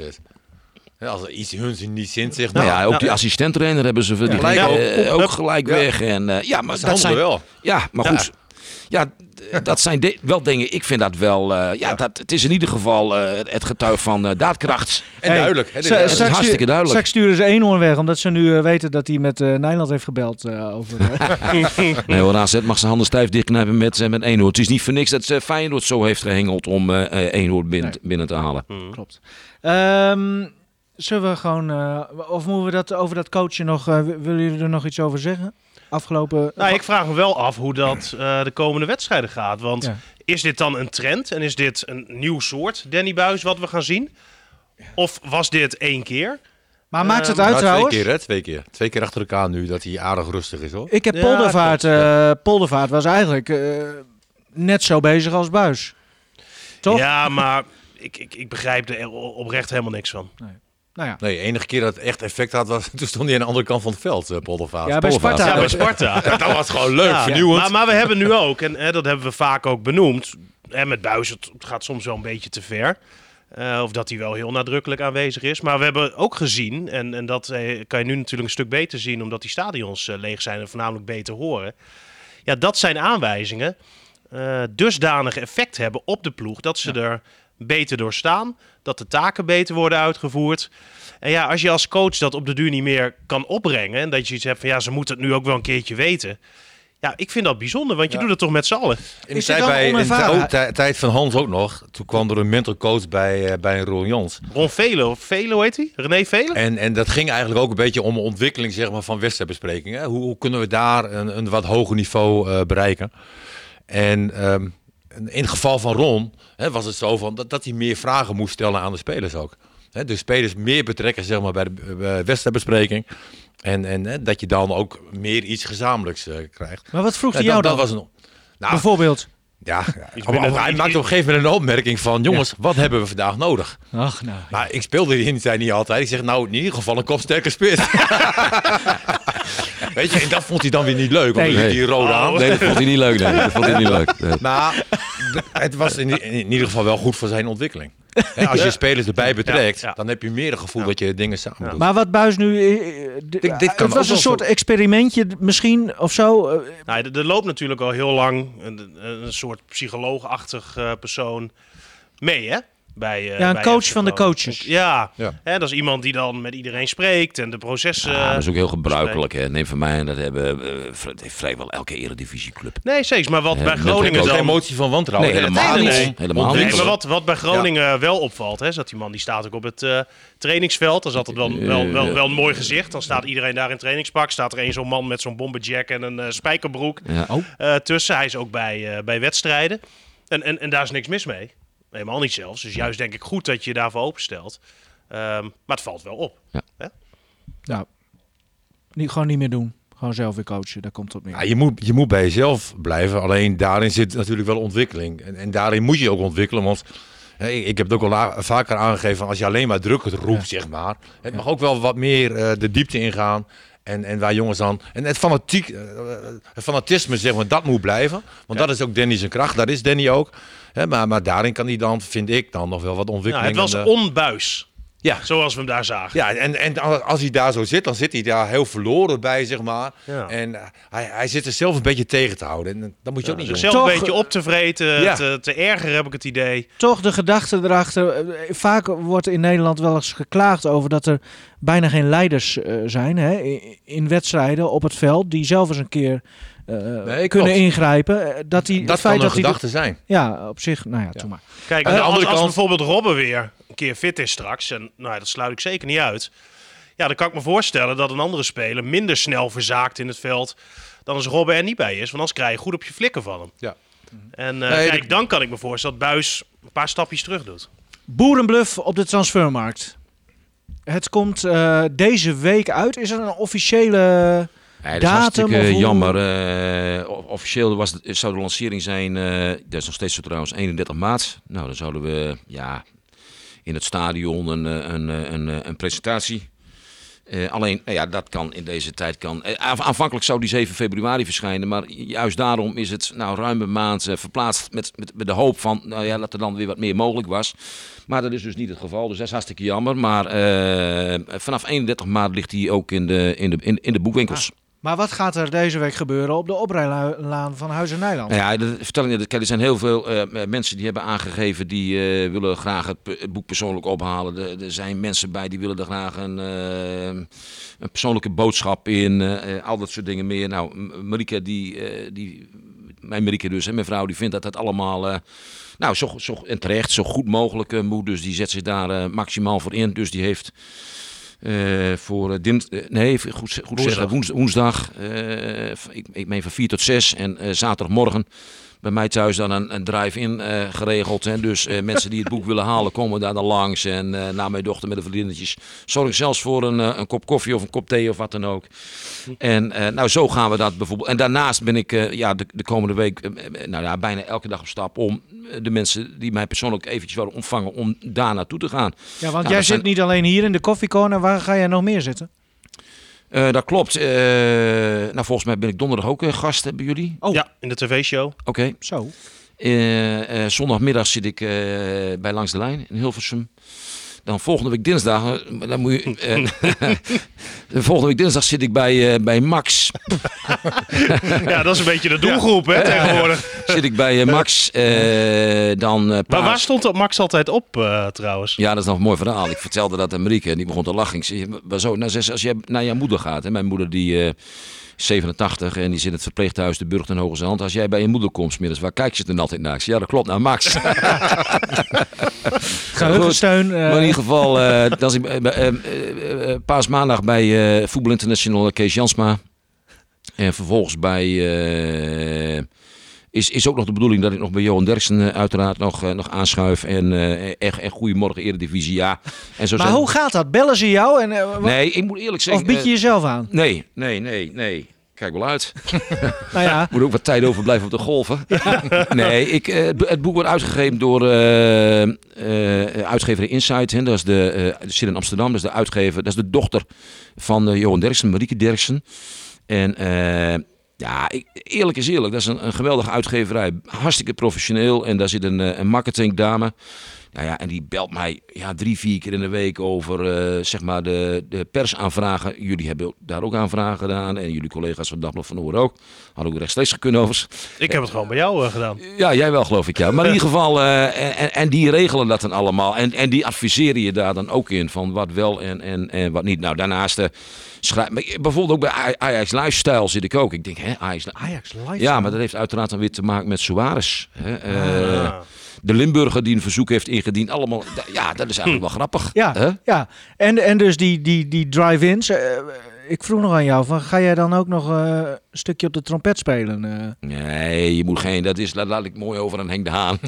Hè, Als er iets hun zin niet zint, zegt nou nou, ja, ook Ja. die assistenttrainer hebben ze die gelijk gelijk, ook. eh, gelijk Ja. weg. En, eh, ja, maar dat dat zijn, wel. ja, maar goed. Ja, dat zijn de- wel dingen. Ik vind dat wel. eh, ja, Dat, het is in ieder geval eh, het getuig van eh, daadkracht. En Hey, duidelijk. Hè, het is hartstikke duidelijk. Straks sturen ze Eenhoorn weg, omdat ze nu weten dat hij met eh, Nederland heeft gebeld eh, over... Nee hoor, AZ mag zijn handen stijf dichtknijpen met, met Eenhoorn. Het is niet voor niks dat eh, Feyenoord zo heeft gehengeld om eh eh, Eenhoorn binnen, Nee. binnen te halen. Klopt. Ehm, zullen we gewoon... eh, of moeten we dat over dat coachen nog... eh, willen jullie er nog iets over zeggen? Afgelopen... Nou, ik vraag me wel af hoe dat eh, de komende wedstrijden gaat. Want Ja. is dit dan een trend en is dit een nieuw soort Danny Buis wat we gaan zien? Of was dit één keer? Maar maakt het Ehm, uit Nou, twee trouwens? keer, hè? Twee keer. Twee keer achter elkaar nu dat hij aardig rustig is, hoor. Ik heb Ja, Poldervaart. eh, Poldervaart was eigenlijk eh, net zo bezig als Buis. Toch? Ja, maar ik, ik, ik begrijp er oprecht helemaal niks van. Nou ja. Nee, de enige keer dat het echt effect had, was toen stond hij aan de andere kant van het veld, uh, Poldervaart. Ja, bij. Sparta. Ja, bij Sparta. dat was gewoon leuk, Ja, vernieuwend. Maar, maar we hebben nu ook, en hè, dat hebben we vaak ook benoemd. Hè, met Buis, het gaat soms wel een beetje te ver. Eh, of dat hij wel heel nadrukkelijk aanwezig is. Maar we hebben ook gezien, en, en dat eh, kan je nu natuurlijk een stuk beter zien, omdat die stadions eh, leeg zijn en voornamelijk beter horen. Ja, dat zijn aanwijzingen. eh dusdanig effect hebben op de ploeg dat ze er beter door staan. Dat de taken beter worden uitgevoerd. En ja, als je als coach dat op de duur niet meer kan opbrengen. En dat je iets hebt van ja, ze moeten het nu ook wel een keertje weten. Ja, ik vind dat bijzonder, want je doet het toch met z'n allen. In de tijd, bij, in de onervaren? tijd- tij- tijd van Hans ook nog, toen kwam er een mental coach bij, eh, bij Ron Jans. Ron Velo, of Velo heet hij? René Velo? En, en dat ging eigenlijk ook een beetje om de ontwikkeling zeg maar, van wedstrijdbesprekingen. Hoe, hoe kunnen we daar een, een wat hoger niveau eh, bereiken? En ehm, in het geval van Ron hè, was het zo van dat, dat hij meer vragen moest stellen aan de spelers ook. Hè, de spelers meer betrekken zeg maar, bij de wedstrijdbespreking. En, en hè, dat je dan ook meer iets gezamenlijks eh, krijgt. Maar wat vroeg hij jou dat, dan? dat was een, nou, Bijvoorbeeld. Ja, maar hij maakte op een gegeven moment een opmerking van... jongens, wat hebben we vandaag nodig? Ach, nou. Nou, ik speelde die zei niet altijd. Ik zeg, nou, in ieder geval een kopsterke spits. Weet je, en dat vond hij dan weer niet leuk. Want Nee. die rode aan. Nee, dat vond hij niet leuk. Nee, dat vond hij niet leuk. Nee. Maar het was in, in ieder geval wel goed voor zijn ontwikkeling. Als je spelers erbij betrekt, Ja, ja. dan heb je meer een gevoel dat je dingen samen doet. Maar wat Buis nu... eh, eh, d- dit kan het was een soort zo- experimentje misschien of zo. eh, Nou, er, er loopt natuurlijk al heel lang een, een soort psycholoogachtig eh, persoon mee, hè? Bij, eh, Ja, een bij coach FC van de coaches. Ja, Ja. Hè, dat is iemand die dan met iedereen spreekt en de processen... Ja, dat is ook heel gebruikelijk. Hè. Neem van mij, en dat hebben eh, vrijwel elke eredivisieclub. Nee, zeker. Maar wat Ja, bij Groningen ook Geen dan... emotie van wantrouwen. Nee, helemaal nee, niet. nee. Helemaal Nee, niet. maar wat, wat bij Groningen wel opvalt, hè, is dat die man die staat ook op het eh, trainingsveld. Dat is altijd wel, wel, wel, wel een mooi gezicht. Dan staat iedereen daar in trainingspak. Staat er een zo'n man met zo'n bomberjack en een eh, spijkerbroek Ja. eh, tussen. Hij is ook bij, eh, bij wedstrijden. En, en, en daar is niks mis mee. Helemaal niet zelfs. Dus juist denk ik goed dat je je daarvoor openstelt. Ehm, maar het valt wel op. Ja. Niet, gewoon niet meer doen. Gewoon zelf weer coachen. Daar komt het op neer. Ja, je, moet, je moet bij jezelf blijven. Alleen daarin zit natuurlijk wel ontwikkeling. En, en daarin moet je ook ontwikkelen. Want hè, ik ik heb het ook al vaker aangegeven. Als je alleen maar druk het roept, zeg maar. Het mag ook wel wat meer eh, de diepte ingaan. En, en waar jongens dan. En het, fanatiek, eh, het fanatisme, zeg maar, dat moet blijven. Want dat is ook Danny zijn kracht. Dat is Danny ook. Hè, maar, maar daarin kan hij dan, vind ik, dan nog wel wat Nou, ontwikkeling. het was eh, onbuis. Ja. Zoals we hem daar zagen. Ja, en, en als hij daar zo zit, dan zit hij daar heel verloren bij, zeg maar. Ja. En eh, hij, hij zit er zelf een beetje tegen te houden. En dat moet je ook niet doen. Toch, een beetje op te vreten, Ja. te, te erger heb ik het idee. Toch de gedachte erachter. eh, Vaak wordt in Nederland wel eens geklaagd over dat er bijna geen leiders eh, zijn hè, in, in wedstrijden op het veld. Die zelf eens een keer eh, Nee, kunnen klopt. ingrijpen. Eh, Dat die, Dat feit kan een dat die gedachte zijn. Ja, op zich. Nou ja, doe maar. Kijk, Aan de als, andere als kant- bijvoorbeeld Robben weer een keer fit is straks, en nou ja, dat sluit ik zeker niet uit. Ja, dan kan ik me voorstellen dat een andere speler minder snel verzaakt in het veld dan als Robben er niet bij is. Want anders krijg je goed op je flikken van hem. Ja. En eh, Nee, kijk, dan kan ik me voorstellen dat Buis een paar stapjes terug doet. Boerenbluff op de transfermarkt. Het komt eh, deze week uit. Is er een officiële... Dat is hartstikke jammer. Eh, officieel was zou de lancering zijn, eh, dat is nog steeds zo trouwens, 31 maart. Nou, dan zouden we ja, in het stadion een, eh, een, een, een presentatie. Alleen, nou ja, dat kan in deze tijd. Kan. Aanv- aanvankelijk zou die 7 februari verschijnen, maar juist daarom is het nou ruim een maand verplaatst met, met, met de hoop van nou ja, dat er dan weer wat meer mogelijk was. Maar dat is dus niet het geval, dus dat is hartstikke jammer. Maar vanaf 31 maart ligt hij ook in de, in de, in, in de boekwinkels. Maar wat gaat er deze week gebeuren op de oprijlaan van Huizen Nijland? Nou ja, dat vertel er zijn heel veel eh, mensen die hebben aangegeven die eh, willen graag het, boek persoonlijk ophalen. Er, zijn mensen bij die willen er graag een, eh, een persoonlijke boodschap in. eh, eh, al dat soort dingen meer. Nou, M- Marieke, die, eh, die, mijn Marieke dus, hè, mijn vrouw, die vindt dat het allemaal... eh, nou, zo, zo, en terecht, zo goed mogelijk eh, moet. Dus die zet zich daar eh, maximaal voor in. Dus die heeft eh, voor eh, dins, eh, nee, goed, goed zeggen, woens, woensdag, ik, ik meen van 4 tot 6 en zaterdagmorgen bij mij thuis dan een, een drive-in eh, geregeld. Hè. Dus eh, mensen die het boek willen halen, komen daar dan langs. En eh na mijn dochter met de vriendinnetjes zorg zelfs voor een, een kop koffie of een kop thee of wat dan ook. En nou, zo gaan we dat bijvoorbeeld. En daarnaast ben ik ja, de, de komende week nou, ja, bijna elke dag op stap om de mensen die mij persoonlijk eventjes willen ontvangen, om daar naartoe te gaan. Ja, want Nou, jij zit zijn- niet alleen hier in de koffiecorner. Waar ga jij nog meer zitten? Eh, dat klopt. Eh, nou, volgens mij ben ik donderdag ook eh, gast bij jullie. Oh. Ja, in de tv-show. Oké. Zo. Eh, eh, zondagmiddag zit ik eh, bij Langs de Lijn in Hilversum. Dan volgende week dinsdag, eh, dan moet je, eh, volgende week dinsdag zit ik bij, eh, bij Max. Ja, dat is een beetje de doelgroep hè, tegenwoordig. zit ik bij eh, Max. eh, dan eh, Maar paas- waar stond dat Max altijd op eh, trouwens? Ja, dat is nog een mooi verhaal. Ik vertelde dat aan Marieke en die begon te lachen. Ik zei, zo, nou, zei ze, als jij naar jouw moeder gaat, hè, mijn moeder die eh, 87 en die zit in het verpleeghuis de Burgt en Hoge Zand. Als jij bij je moeder komt, middags, waar kijk je dan altijd naar? Ja, dat klopt, naar Max. Geheugensteun. eh, Maar in ieder geval, eh dat is ik, eh, eh, eh, paasmaandag bij eh Voetbal International Kees Jansma. En vervolgens bij... is, is ook nog de bedoeling dat ik nog bij Johan Derksen eh, uiteraard nog, eh, nog aanschuif. En eh echt, echt goedemorgen Eredivisie, ja. En zo maar zijn- hoe gaat dat? Bellen ze jou? En, Nee, ik moet eerlijk zeggen... of bied je jezelf aan? Nee, nee, nee, nee. Kijk wel uit. Nou ja, Moet ook wat tijd overblijven op de golven. nee, ik, het bo- het boek wordt uitgegeven door eh, uitgever Insight. Hè. Dat is de, dat zit in Amsterdam. Dat is de uitgever. Dat is de dochter van Johan Derksen, Marieke Derksen. En eh, ja, ik, eerlijk is eerlijk. Dat is een, een geweldige uitgeverij. Hartstikke professioneel. En daar zit een, eh, een marketingdame. Nou ja, en die belt mij ja, drie, vier keer in de week over eh, zeg maar de, de persaanvragen. Jullie hebben daar ook aanvragen gedaan. En jullie collega's van Dagblad van Oor ook. Hadden ook rechtstreeks gekund overigens. Ik heb het gewoon bij jou eh, gedaan. Ja, jij wel geloof ik, ja. Maar in ieder geval, en, en die regelen dat dan allemaal. En, en die adviseren je daar dan ook in van wat wel en, en, en wat niet. Nou, daarnaast... eh, schrijf, bijvoorbeeld ook bij Aj- Ajax Lifestyle zit ik ook. Ik denk, hè, Ajax, Ajax live. ja, maar dat heeft uiteraard dan weer te maken met Suarez. Hè? Eh, Ah. De Limburger die een verzoek heeft ingediend. Allemaal, ja, dat is eigenlijk wel grappig. Ja, Hè? ja. En, en dus die, die, die drive-ins. eh, ik vroeg nog aan jou, van, ga jij dan ook nog eh, een stukje op de trompet spelen? eh? Nee, je moet geen. Dat is, dat laat ik mooi over aan Henk de Haan.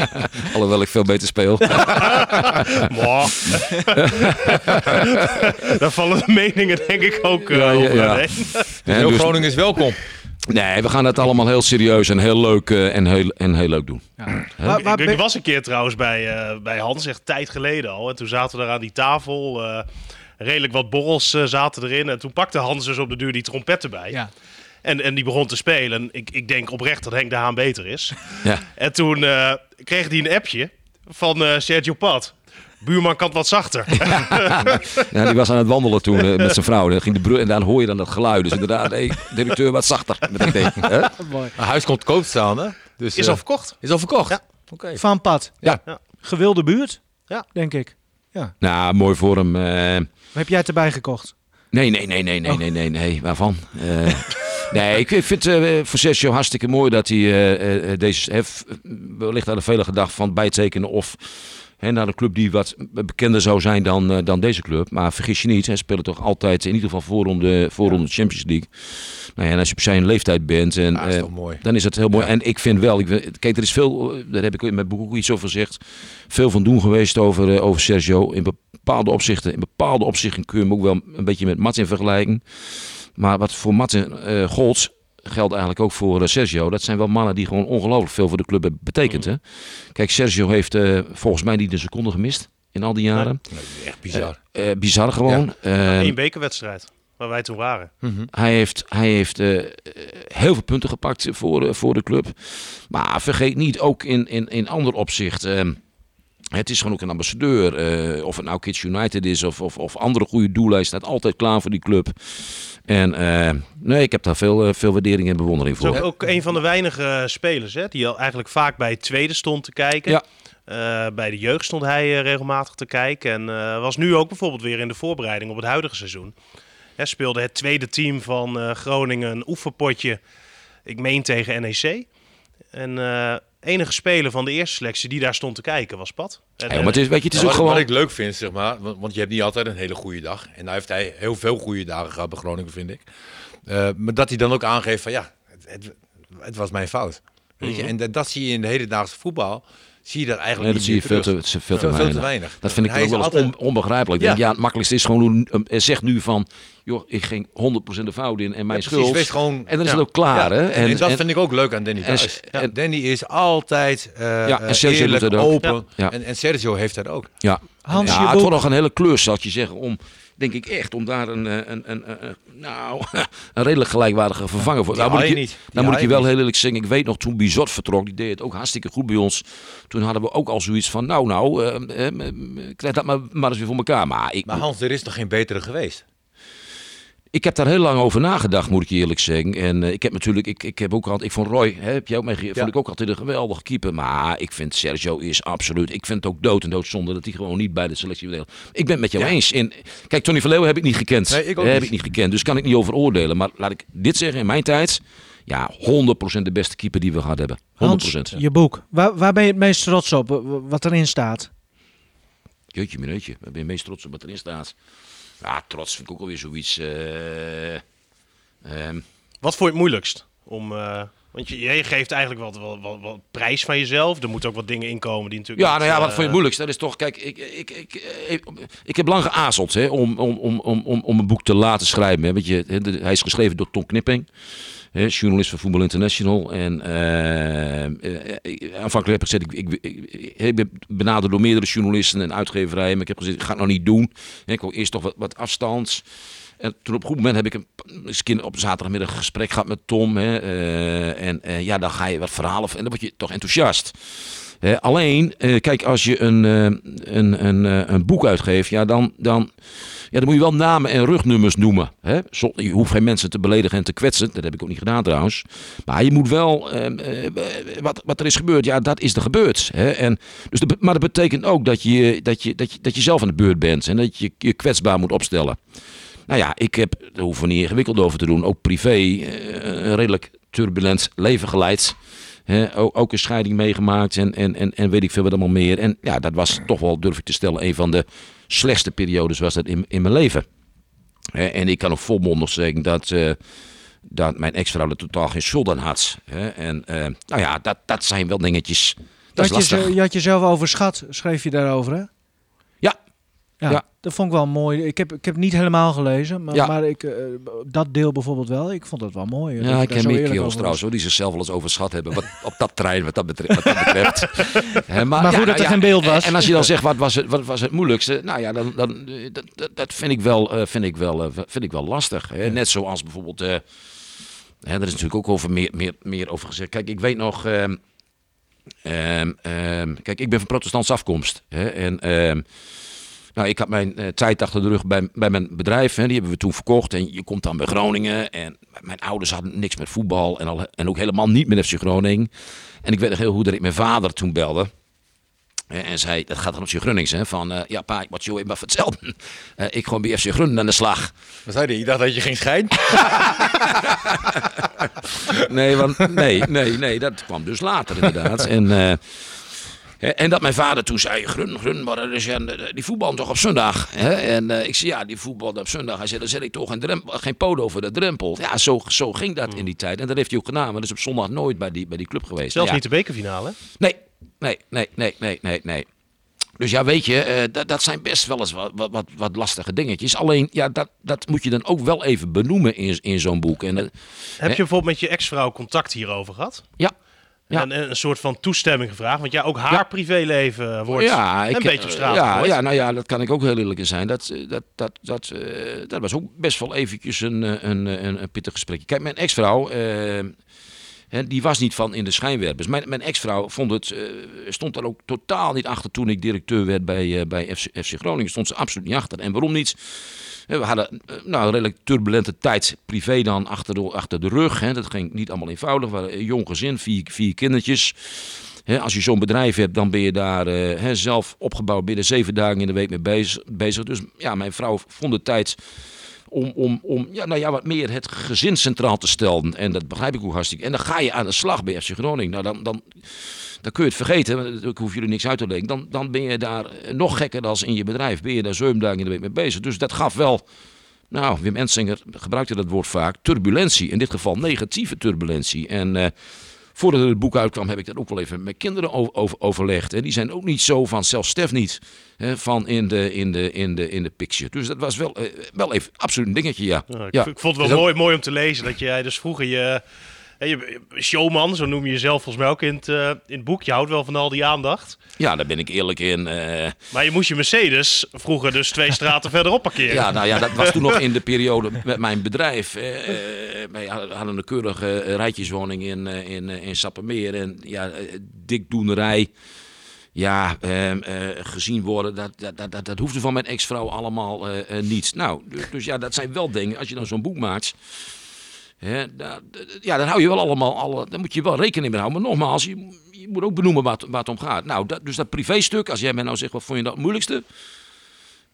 Alhoewel ik veel beter speel. Daar vallen de meningen denk ik ook eh, Ja, ja, over ja. Heel dus- Groningen is welkom. nee, we gaan het allemaal heel serieus en heel leuk, eh, en heel, en heel leuk doen. Waar, waar Ik, was een keer trouwens bij, eh, bij Hans, echt tijd geleden al. En toen zaten we daar aan die tafel. eh, redelijk wat borrels eh, zaten erin. En toen pakte Hans dus op de duur die trompet erbij. ja. En, en die begon te spelen. Ik, ik denk oprecht dat Henk de Haan beter is. Ja. En toen eh, kreeg hij een appje van eh, Sergio Pat. Buurman kan wat zachter. Ja, die was aan het wandelen toen met zijn vrouw. Dan ging de en dan hoor je dan dat geluid. Dus inderdaad, hey, directeur, wat zachter. Met dat ding, hè? Mooi. Een huis komt te koop te staan, hè? Dus, Is al verkocht. is al verkocht. Ja. Oké. Van Pad. Ja. Ja. Gewilde buurt, Ja. denk ik. Nou, mooi voor hem. Heb jij het erbij gekocht? Nee, nee, nee, nee, nee, nee, nee, nee. Waarvan? Eh, nee, ik vind het eh, voor Sergio hartstikke mooi dat hij eh, deze... Heeft, wellicht hadden vele gedacht van bijtekenen of... Naar een club die wat bekender zou zijn dan, eh, dan deze club. Maar vergis je niet, hij speelt toch altijd in ieder geval voorronde, voorronde Champions League. Nou ja, en als je op zijn leeftijd bent, en, Ja, is eh, dan is het heel mooi. En ik vind wel, ik, kijk, er is veel, eh, daar heb ik in mijn boek iets over gezegd, veel van doen geweest over, over Sergio. In bepaalde opzichten, in bepaalde opzichten kun je hem ook wel een beetje met Martin vergelijken. Maar wat voor Martin eh gold, geldt eigenlijk ook voor eh, Sergio. Dat zijn wel mannen die gewoon ongelooflijk veel voor de club hebben betekend. Hè? Kijk, Sergio heeft eh, volgens mij niet een seconde gemist in al die jaren. Echt bizar. Eh, bizar gewoon. Eh, Eén bekerwedstrijd. Waar wij toen waren. hij heeft, hij heeft heel veel punten gepakt voor, voor de club. Maar vergeet niet, ook in, in, in ander opzicht. Het is gewoon ook een ambassadeur. eh, of het nou Kids United is of, of, of andere goede doelen. Hij staat altijd klaar voor die club. En eh, nee, ik heb daar veel, eh, veel waardering en bewondering Het is voor. ook, ook een van de weinige spelers hè, die al eigenlijk vaak bij het tweede stond te kijken. Ja. Bij de jeugd stond hij regelmatig te kijken. En was nu ook bijvoorbeeld weer in de voorbereiding op het huidige seizoen. Hè, speelde het tweede team van Groningen een oefenpotje, ik meen tegen NEC. En enige speler van de eerste selectie die daar stond te kijken was Pat. En, Ja, maar het is, weet je, het is Ja, ook wat, gewoon... wat ik leuk vind, zeg maar, want, want je hebt niet altijd een hele goede dag. En nou heeft hij heel veel goede dagen gehad bij Groningen, vind ik. Eh, maar dat hij dan ook aangeeft van ja, het, het, het was mijn fout. Weet je? En dat, dat zie je in de hedendaagse voetbal, zie je dat eigenlijk Nee, dat zie je niet veel te, veel, te Veel- veel weinig. te weinig. Dat vind ik is wel eens altijd- on- onbegrijpelijk. Ik Ja. denk, Ja, het makkelijkste is gewoon, eh, zeg nu van, joh, ik ging 100% de fout in en mijn Ja, schuld. gewoon- en dan is ja. het ook klaar, Ja, hè? En, dat en- vind ik ook leuk aan Danny en- Thuis. en- Danny is altijd eh Ja, en Sergio eerlijk, doet dat ook. open. Ja. En, en Sergio heeft dat ook. Ja, Hans, ja je het boek- wordt nog een hele klus, zal ik je zeggen, om, denk ik echt, om daar een, eh, een, een, nou, een redelijk gelijkwaardige vervanger voor. Die Nou moet ik niet. Dan moet ik je wel heel eerlijk zeggen. Ik weet nog, toen Bizot vertrok, die deed het ook hartstikke goed bij ons. Toen hadden we ook al zoiets van, nou, nou, eh, eh, krijg dat maar, maar eens weer voor elkaar. Maar ik, Maar Hans, er is nog geen betere geweest. Ik heb daar heel lang over nagedacht, moet ik je eerlijk zeggen. En eh, ik heb natuurlijk, ik, ik heb ook altijd, ik vond Roy, hè, heb jij ook meegegeven, vond ik ook altijd een geweldige keeper. Maar ik vind Sergio is absoluut, ik vind het ook dood en doodzonde dat hij gewoon niet bij de selectie wil. Ik ben het met jou eens. En, kijk, Tony Verleeuwen heb ik niet gekend. Nee, ik ook heb niet. ik niet gekend, dus kan ik niet over oordelen. Maar laat ik dit zeggen, in mijn tijd, ja, 100% de beste keeper die we gehad hebben. 100%. Hans, je boek. Waar, waar ben je het meest trots op? Wat erin staat? Jeetje, mineutje, waar ben je meest trots op wat erin staat? Ja, trots vind ik ook alweer zoiets. eh, ehm, Wat vond je het moeilijkst? Om, eh, want je, je geeft eigenlijk wat, wat, wat, wat prijs van jezelf. Er moeten ook wat dingen inkomen die natuurlijk. Ja, niet, nou ja, wat eh, vond je het moeilijkst? Dat is toch, kijk, ik, ik, ik, ik, ik heb lang geazeld hè, om, om, om, om, om, om een boek te laten schrijven. Hè. Weet je, hij is geschreven door Tom Knipping, journalist van Voetbal International. En ik- aanvankelijk heb ik gezegd, ik, ik, ik, ben benaderd door meerdere journalisten en uitgeverijen. Maar ik heb gezegd, ik ga het nog niet doen. Ik wil eerst toch wat, wat afstand. En toen op een goed moment heb ik een, een op zaterdagmiddag een gesprek gehad met Tom. Hè, en ja, dan ga je wat verhalen en dan word je toch enthousiast. Alleen, kijk, als je een, een, een, een boek uitgeeft, ja, dan, dan, ja, dan moet je wel namen en rugnummers noemen. Hè? Je hoeft geen mensen te beledigen en te kwetsen. Dat heb ik ook niet gedaan trouwens. Maar je moet wel, ehm, eh, wat, wat er is gebeurd, ja, dat is er gebeurd. Hè? En, dus be- maar dat betekent ook dat je, dat, je, dat, je, dat je zelf aan de beurt bent. En dat je je kwetsbaar moet opstellen. Nou ja, ik heb, daar hoeven we niet ingewikkeld over te doen, ook privé eh, een redelijk turbulent leven geleid. Hè, ook, een scheiding meegemaakt en, en, en, en weet ik veel wat allemaal meer. En ja, dat was toch wel, durf ik te stellen, een van de slechtste periodes was dat in, in mijn leven. Hè, en ik kan ook volmondig zeggen dat, eh, dat mijn ex-vrouw er totaal geen schuld aan had. Hè. En eh, nou ja, dat, dat zijn wel dingetjes. Dat je had jezelf overschat, schreef je daarover, hè? Ja. Dat vond ik wel mooi. Ik heb, ik heb niet helemaal gelezen, maar, Ja. maar ik, eh, dat deel bijvoorbeeld wel. Ik vond dat wel mooi. Ja, ik ken zo meer eerlijk kerels trouwens hoor, die zichzelf wel eens overschat hebben. Wat, op dat terrein, wat dat betreft. Wat dat betreft. Hè, Maar goed dat er geen beeld was. En als je dan zegt, wat was het, wat was het moeilijkste? Nou ja, dan, dan, eh, dat, dat, dat vind, ik wel, eh, vind, ik wel, vind ik wel lastig. Hè? Net zoals bijvoorbeeld... eh hè, er is natuurlijk ook over meer, meer, meer over gezegd. Kijk, ik weet nog... ehm, ehm, ehm, kijk, ik ben van protestantse afkomst. Hè? En... ehm, nou, ik had mijn eh, tijd achter de rug bij, bij mijn bedrijf. Hè, die hebben we toen verkocht. En je komt dan bij Groningen. En mijn ouders hadden niks met voetbal. En, al, en ook helemaal niet met FC Groningen. En ik weet nog heel goed dat ik mijn vader toen belde. En zei, dat gaat dan op FC Grunnings. Hè, van, eh, ja pa, ik moet je even wat vertellen. Eh, ik gewoon bij FC Groningen aan de slag. Wat zei hij? Ik dacht dat je ging scheiden. Nee, want, nee, nee, nee, dat kwam dus later inderdaad. En, en dat mijn vader toen zei, Grun, Grun, maar dat is, ja, die voetbal toch op zondag? Hè? En eh, ik zei, ja, die voetbal op zondag. Hij zei, dan zet ik toch geen, drempel, geen poot over de drempel. Ja, zo, zo ging dat in die tijd. En dat heeft hij ook gedaan. Maar dat is op zondag nooit bij die, bij die club geweest. Zelfs Ja. niet de bekerfinale. Nee, nee, nee, nee, nee, nee, nee. Dus ja, weet je, eh, dat, dat zijn best wel eens wat, wat, wat, lastige dingetjes. Alleen, ja, dat, dat moet je dan ook wel even benoemen in, in zo'n boek. En, eh, Heb je bijvoorbeeld met je ex-vrouw contact hierover gehad? ja, Ja. En, en een soort van toestemming gevraagd? Want ja, ook haar privéleven wordt ja, een beetje op straat ja, ja, nou ja, dat kan ik ook heel eerlijk in zijn. Dat, eh, dat, dat, dat, eh, dat was ook best wel eventjes een, eh, een, een, een pittig gesprekje. Kijk, mijn ex-vrouw, eh, die was niet van in de schijnwerpers. Mijn, mijn ex-vrouw vond het, eh, stond daar ook totaal niet achter toen ik directeur werd bij, eh, bij FC, FC Groningen. Stond ze absoluut niet achter. En waarom niet? We hadden eh, nou, een redelijk turbulente tijd privé dan achter de, achter de rug. Dat ging niet allemaal eenvoudig. We een jong gezin, vier, vier kindertjes. Als je zo'n bedrijf hebt, dan ben je daar zelf opgebouwd. Binnen zeven dagen in de week mee bezig. bezig. Dus ja, mijn vrouw vond de tijd om, om, om ja, nou ja, wat meer het gezin centraal te stellen. En dat begrijp ik ook hartstikke. En dan ga je aan de slag bij FC Groningen. Nou, dan, dan, dan kun je het vergeten. Ik hoef jullie niks uit te leggen. Dan, dan ben je daar nog gekker dan in je bedrijf. Ben je daar zeven dagen in de week mee bezig. Dus dat gaf wel... Nou, Wim Ensinger gebruikte dat woord vaak. Turbulentie. In dit geval negatieve turbulentie. En eh, voordat het boek uitkwam, heb ik dat ook wel even met kinderen over, over, overlegd. En die zijn ook niet zo van, zelfs Stef niet, hè, van in de, in, de, in, de, in de picture. Dus dat was wel, eh, wel even absoluut een dingetje, ja. Ja, ik, ja. ik vond het wel mooi, mooi om te lezen dat jij dus vroeger je, je showman, zo noem je jezelf volgens mij ook in het, eh, in het boek. Je houdt wel van al die aandacht. Ja, daar ben ik eerlijk in. eh. Maar je moest je Mercedes vroeger dus twee straten verderop parkeren. ja, nou ja, dat was toen nog in de periode met mijn bedrijf. eh, eh, wij hadden een keurige rijtjeswoning in, in, in Sappemeer. En ja, dikdoenerij. Ja, ehm, eh, gezien worden, dat, dat, dat, dat, hoefde van mijn ex-vrouw allemaal eh, eh, niet. Nou, dus, dus ja, dat zijn wel dingen. Als je dan zo'n boek maakt, da- ja, dan hou je wel allemaal, alle, dan moet je wel rekening mee houden. Maar nogmaals, je, je moet ook benoemen waar het, waar het om gaat. Nou, dat, dus dat privéstuk, als jij mij nou zegt, wat vond je dat het moeilijkste?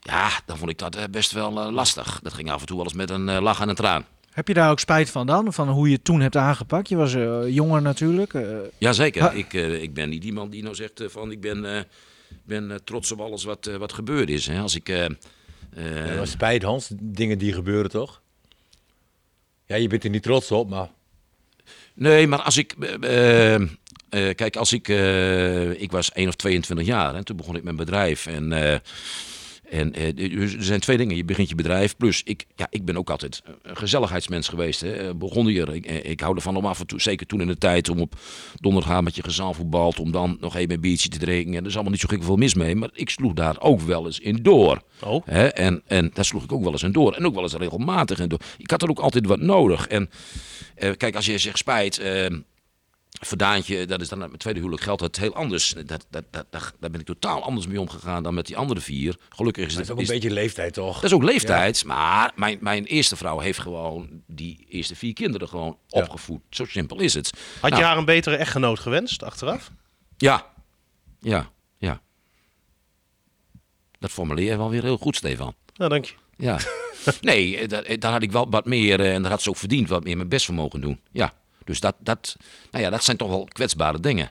Ja, dan vond ik dat eh, best wel eh, lastig. Dat ging af en toe wel eens met een eh, lach en een traan. Heb je daar ook spijt van dan? Van hoe je het toen hebt aangepakt? Je was jonger natuurlijk. Jazeker, Ha- ik, ik ben niet iemand die nou zegt van ik ben, eh, ben trots op alles wat, wat gebeurd is. Hè. Als ik... eh, eh, Ja, spijt Hans, dingen die gebeuren toch? Ja, je bent er niet trots op, maar Nee, maar als ik. eh, eh, eh, kijk, als ik. ik was 1 of 22 jaar en toen begon ik mijn bedrijf. En, En eh, dus er zijn twee dingen. Je begint je bedrijf. Plus, ik, ja, ik ben ook altijd een gezelligheidsmens geweest. Hè. Eh, Begon hier. Ik, eh, ik hou ervan om af en toe, zeker toen in de tijd, om op donderdag met je gezin voetbalt. Om dan nog even een biertje te drinken. En er is allemaal niet zo gek veel mis mee. Maar ik sloeg daar ook wel eens in door. Oh. Hè? En, en daar sloeg ik ook wel eens in door. En ook wel eens regelmatig in door. Ik had er ook altijd wat nodig. En eh, kijk, als je zegt spijt. eh, Verdaantje, dat is dan met mijn tweede huwelijk geldt het heel anders. Dat, dat, dat, daar, daar ben ik totaal anders mee omgegaan dan met die andere vier. Gelukkig is Dat het is ook een beetje leeftijd, toch? dat is ook leeftijd. Maar mijn, mijn eerste vrouw heeft gewoon die eerste vier kinderen gewoon Ja. opgevoed. Zo simpel is het. Had Nou, je haar een betere echtgenoot gewenst achteraf? Ja, ja, ja. Dat formuleer je wel weer heel goed, Stefan. Nou, dank je. Ja. nee, eh, dat- eh, daar had ik wel wat meer, eh, en daar had ze ook verdiend, wat meer mijn best voor mogen doen. Ja. Dus dat, dat, nou ja, dat zijn toch wel kwetsbare dingen.